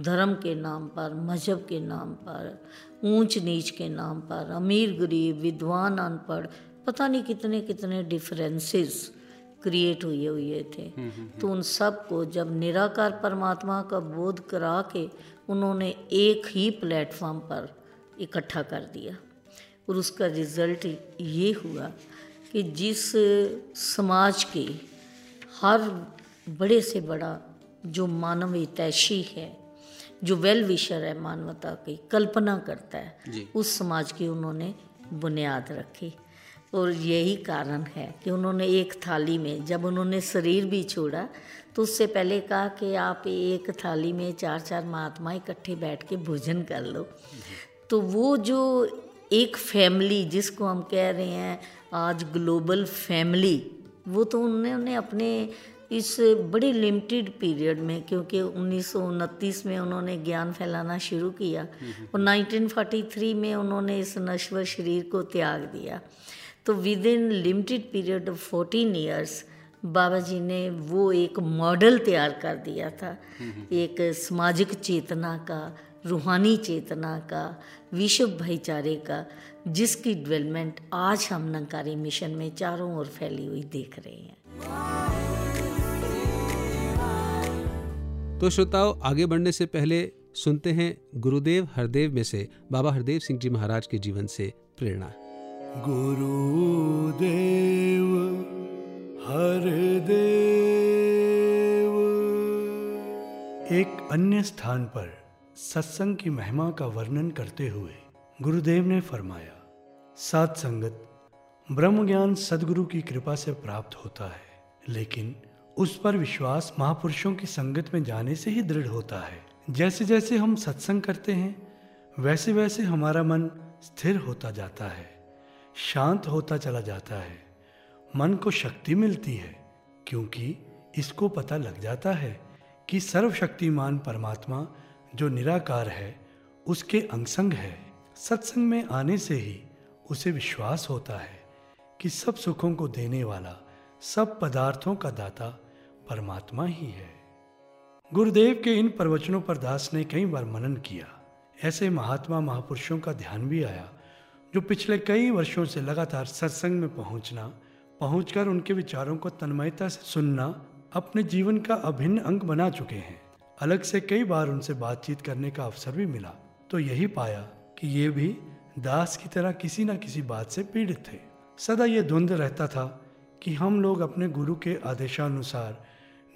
धर्म के नाम पर मज़हब के नाम पर ऊंच नीच के नाम पर अमीर गरीब विद्वान अनपढ़ पता नहीं कितने कितने डिफरेंसेस क्रिएट हुए हुए थे। तो उन सबको जब निराकार परमात्मा का बोध करा के उन्होंने एक ही प्लेटफॉर्म पर इकट्ठा कर दिया और उसका रिज़ल्ट ये हुआ कि जिस समाज के हर बड़े से बड़ा जो मानव हितैषी है जो वेल विशर है मानवता की कल्पना करता है उस समाज की उन्होंने बुनियाद रखी। और यही कारण है कि उन्होंने एक थाली में जब उन्होंने शरीर भी छोड़ा तो उससे पहले कहा कि आप एक थाली में चार चार महात्मा इकट्ठे बैठ के भोजन कर लो। तो वो जो एक फैमिली जिसको हम कह रहे हैं आज ग्लोबल फैमिली वो तो उन्होंने अपने इस बड़े लिमिटेड पीरियड में क्योंकि उन्नीस सौ उनतीस में उन्होंने ज्ञान फैलाना शुरू किया और 1943 में उन्होंने इस नश्वर शरीर को त्याग दिया। तो within limited period of fourteen years Baba ji ने वो एक मॉडल तैयार कर दिया था। एक सामाजिक चेतना का रूहानी चेतना का विश्व भाईचारे का जिसकी डेवलपमेंट आज हम नंकारी मिशन में चारों ओर फैली हुई देख रहे हैं। तो श्रोताओं, आगे बढ़ने से पहले सुनते हैं गुरुदेव हरदेव में से, बाबा हरदेव सिंह जी महाराज के जीवन से प्रेरणा। गुरुदेव हरदेव। एक अन्य स्थान पर सत्संग की महिमा का वर्णन करते हुए गुरुदेव ने फरमाया, सात संगत ब्रह्म ज्ञान सदगुरु की कृपा से प्राप्त होता है, लेकिन उस पर विश्वास महापुरुषों की संगत में जाने से ही दृढ़ होता है। जैसे जैसे हम सत्संग करते हैं, वैसे वैसे हमारा मन स्थिर होता जाता है, शांत होता चला जाता है। मन को शक्ति मिलती है, क्योंकि इसको पता लग जाता है कि सर्वशक्तिमान परमात्मा जो निराकार है, उसके अंगसंग है। सत्संग में आने से ही उसे विश्वास होता है कि सब सुखों को देने वाला, सब पदार्थों का दाता परमात्मा ही है। गुरुदेव के इन प्रवचनों पर दास ने कई बार मनन किया। ऐसे महात्मा महापुरुषों का ध्यान भी आया, जो पिछले कई वर्षों से लगातार सत्संग में पहुँचना, पहुंचकर उनके विचारों को तन्मयता से सुनना, अपने जीवन का अभिन्न अंग बना चुके हैं। अलग से कई बार उनसे बातचीत करने का अवसर भी मिला तो यही पाया कि ये भी दास की तरह किसी न किसी बात से पीड़ित थे। सदा ये द्वंद्व रहता था कि हम लोग अपने गुरु के आदेशानुसार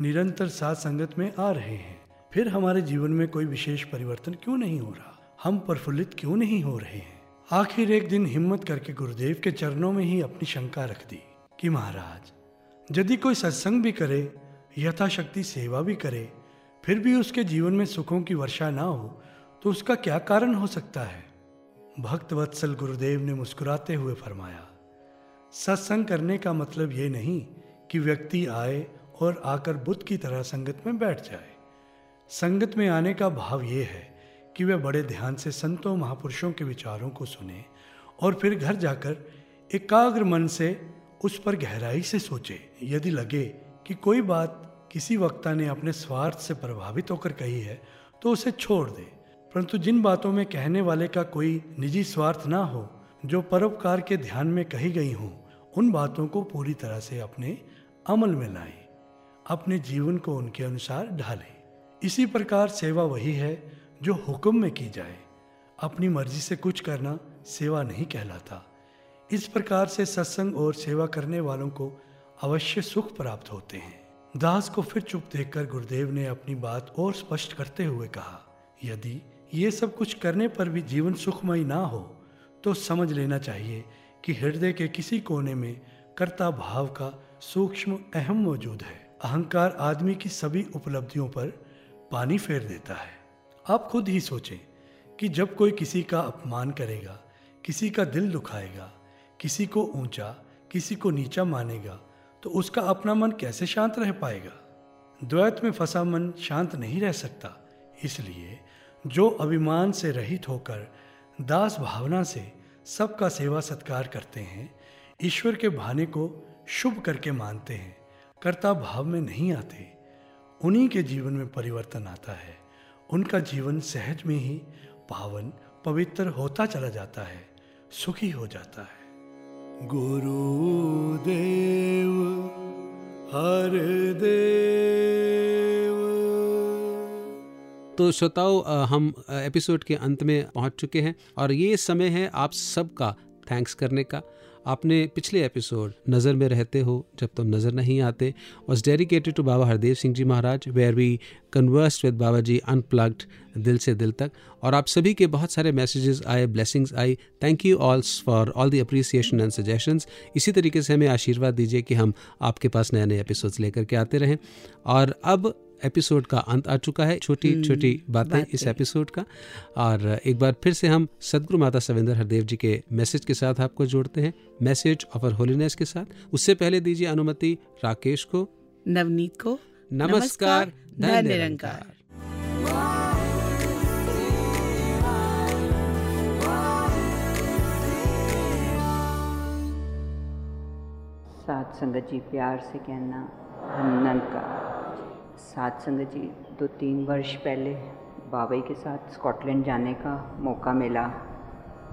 निरंतर साथ संगत में आ रहे हैं। फिर हमारे जीवन में कोई विशेष परिवर्तन क्यों नहीं हो रहा? हम प्रफुल्लित क्यों नहीं हो रहे हैं? आखिर एक दिन हिम्मत करके गुरुदेव के चरणों में ही अपनी शंका रख दी कि महाराज, यदि कोई सत्संग भी करे, यथाशक्ति सेवा भी करे, फिर भी उसके जीवन में सुखों की वर्षा ना हो तो उसका क्या कारण हो सकता है? भक्त वत्सल गुरुदेव ने मुस्कुराते हुए फरमाया, सत्संग करने का मतलब ये नहीं कि व्यक्ति आए और आकर बुद्ध की तरह संगत में बैठ जाए। संगत में आने का भाव ये है कि वह बड़े ध्यान से संतों महापुरुषों के विचारों को सुने और फिर घर जाकर एकाग्र मन से उस पर गहराई से सोचे। यदि लगे कि कोई बात किसी वक्ता ने अपने स्वार्थ से प्रभावित होकर कही है तो उसे छोड़ दे। परंतु जिन बातों में कहने वाले का कोई निजी स्वार्थ ना हो, जो परोपकार के ध्यान में कही गई हों, उन बातों को पूरी तरह से अपने अमल में लाएँ। अपने जीवन को उनके अनुसार ढालें। इसी प्रकार सेवा वही है जो हुक्म में की जाए। अपनी मर्ज़ी से कुछ करना सेवा नहीं कहलाता। इस प्रकार से सत्संग और सेवा करने वालों को अवश्य सुख प्राप्त होते हैं। दास को फिर चुप देखकर गुरुदेव ने अपनी बात और स्पष्ट करते हुए कहा, यदि ये सब कुछ करने पर भी जीवन सुखमय ना हो तो समझ लेना चाहिए कि हृदय के किसी कोने में कर्ता भाव का सूक्ष्म अहम मौजूद है। अहंकार आदमी की सभी उपलब्धियों पर पानी फेर देता है। आप खुद ही सोचें कि जब कोई किसी का अपमान करेगा, किसी का दिल दुखाएगा, किसी को ऊँचा, किसी को नीचा मानेगा तो उसका अपना मन कैसे शांत रह पाएगा? द्वैत में फंसा मन शांत नहीं रह सकता, इसलिए जो अभिमान से रहित होकर दास भावना से सबका सेवा सत्कार करते हैं, ईश्वर के भाने को शुभ करके मानते हैं। कर्ता भाव में नहीं आते। उन्हीं के जीवन में परिवर्तन आता है। उनका जीवन सहज में ही पावन पवित्र होता चला जाता है। सुखी हो जाता है। गुरुदेव हर देव। तो श्रोताओं हम एपिसोड के अंत में पहुँच चुके हैं और ये समय है आप सबका थैंक्स करने का। आपने पिछले एपिसोड नज़र में रहते हो, जब तुम नज़र नहीं आते was dedicated to Baba Hardev Singh ji Maharaj where we converse with Baba ji unplugged दिल से दिल तक, और आप सभी के बहुत सारे मैसेजेस आए blessings I. Thank you all for all the appreciation and suggestions इसी तरीके से हमें आशीर्वाद दीजिए कि हम आपके पास नए नए एपिसोड्स लेकर के आते रहें। और अब एपिसोड का अंत आ चुका है छोटी छोटी बातें इस एपिसोड का। और एक बार फिर से हम सदगुरु माता सविंदर हरदेव जी के मैसेज के साथ आपको जोड़ते हैं। मैसेज ऑफ़ अर होलीनेस के साथ। उससे पहले दीजिए अनुमति राकेश को। नवनीत को। नमस्कार धन धन निरंकार। सात संगत जी प्यार से कहना का। सात संगत जी, दो तीन वर्ष पहले बाबई के साथ स्कॉटलैंड जाने का मौका मिला।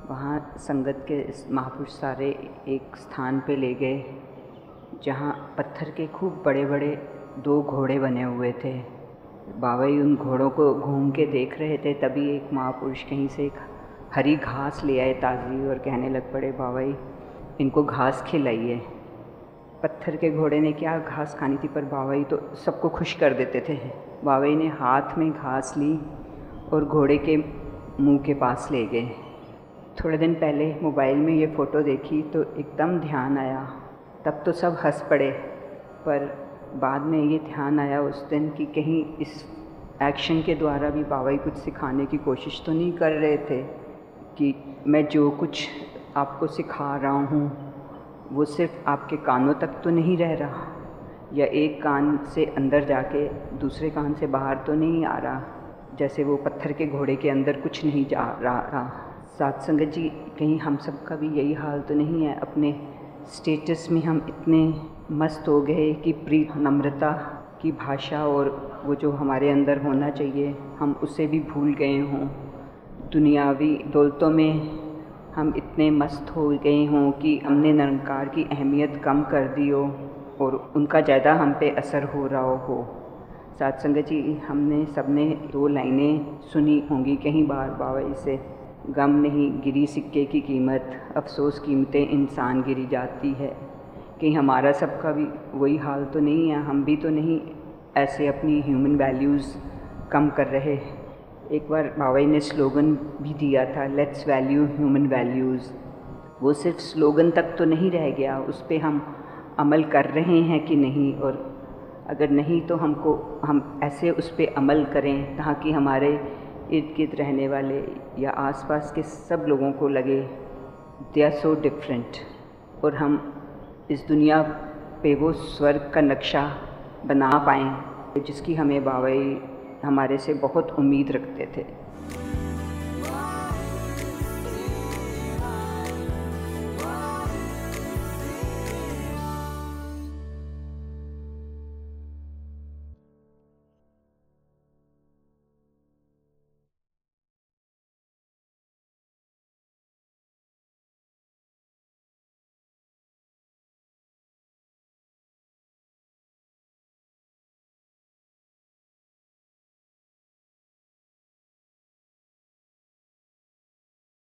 वहाँ संगत के महापुरुष सारे एक स्थान पे ले गए, जहाँ पत्थर के खूब बड़े बड़े दो घोड़े बने हुए थे। बाबई उन घोड़ों को घूम के देख रहे थे, तभी एक महापुरुष कहीं से एक हरी घास ले आए ताज़ी और कहने लग पड़े, बाबई, इनको घास खिलाइए। पत्थर के घोड़े ने क्या घास खानी थी पर बावई तो सबको खुश कर देते थे। बावई ने हाथ में घास ली और घोड़े के मुँह के पास ले गए। थोड़े दिन पहले मोबाइल में ये फ़ोटो देखी तो एकदम ध्यान आया। तब तो सब हंस पड़े, पर बाद में ये ध्यान आया उस दिन कि कहीं इस एक्शन के द्वारा भी बावई कुछ सिखाने की कोशिश तो नहीं कर रहे थे कि मैं जो कुछ आपको सिखा रहा हूँ वो सिर्फ़ आपके कानों तक तो नहीं रह रहा, या एक कान से अंदर जाके दूसरे कान से बाहर तो नहीं आ रहा, जैसे वो पत्थर के घोड़े के अंदर कुछ नहीं जा रहा। सात संगत जी, कहीं हम सब का भी यही हाल तो नहीं है? अपने स्टेटस में हम इतने मस्त हो गए कि प्रीत, नम्रता की भाषा और वो जो हमारे अंदर होना चाहिए, हम उसे भी भूल गए हों। दुनियावी दौलतों में हम इतने मस्त हो गए हों कि हमने निरंकार की अहमियत कम कर दी हो और उनका ज़्यादा हम पे असर हो रहा हो। सात संगत जी, हमने सबने दो लाइनें सुनी होंगी कहीं बार बाबा से गम नहीं, गिरी सिक्के की कीमत, अफसोस कीमतें इंसान गिरी जाती है। कहीं हमारा सबका भी वही हाल तो नहीं है, हम भी तो नहीं, ऐसे अपनी ह्यूमन वैल्यूज़ कम कर रहे एक बार बाबाई ने स्लोगन भी दिया था लेट्स वैल्यू ह्यूमन वैल्यूज़ वो सिर्फ़ स्लोगन तक तो नहीं रह गया, उस पर हम अमल कर रहे हैं कि नहीं, और अगर नहीं तो हमको, हम ऐसे उस पर अमल करें ताकि हमारे इर्द गिर्द रहने वाले या आसपास के सब लोगों को लगे दे आर सो डिफरेंट और हम इस दुनिया पे वो स्वर्ग का नक्शा बना पाएँ, जिसकी हमें बाबाई हमारे से बहुत उम्मीद रखते थे।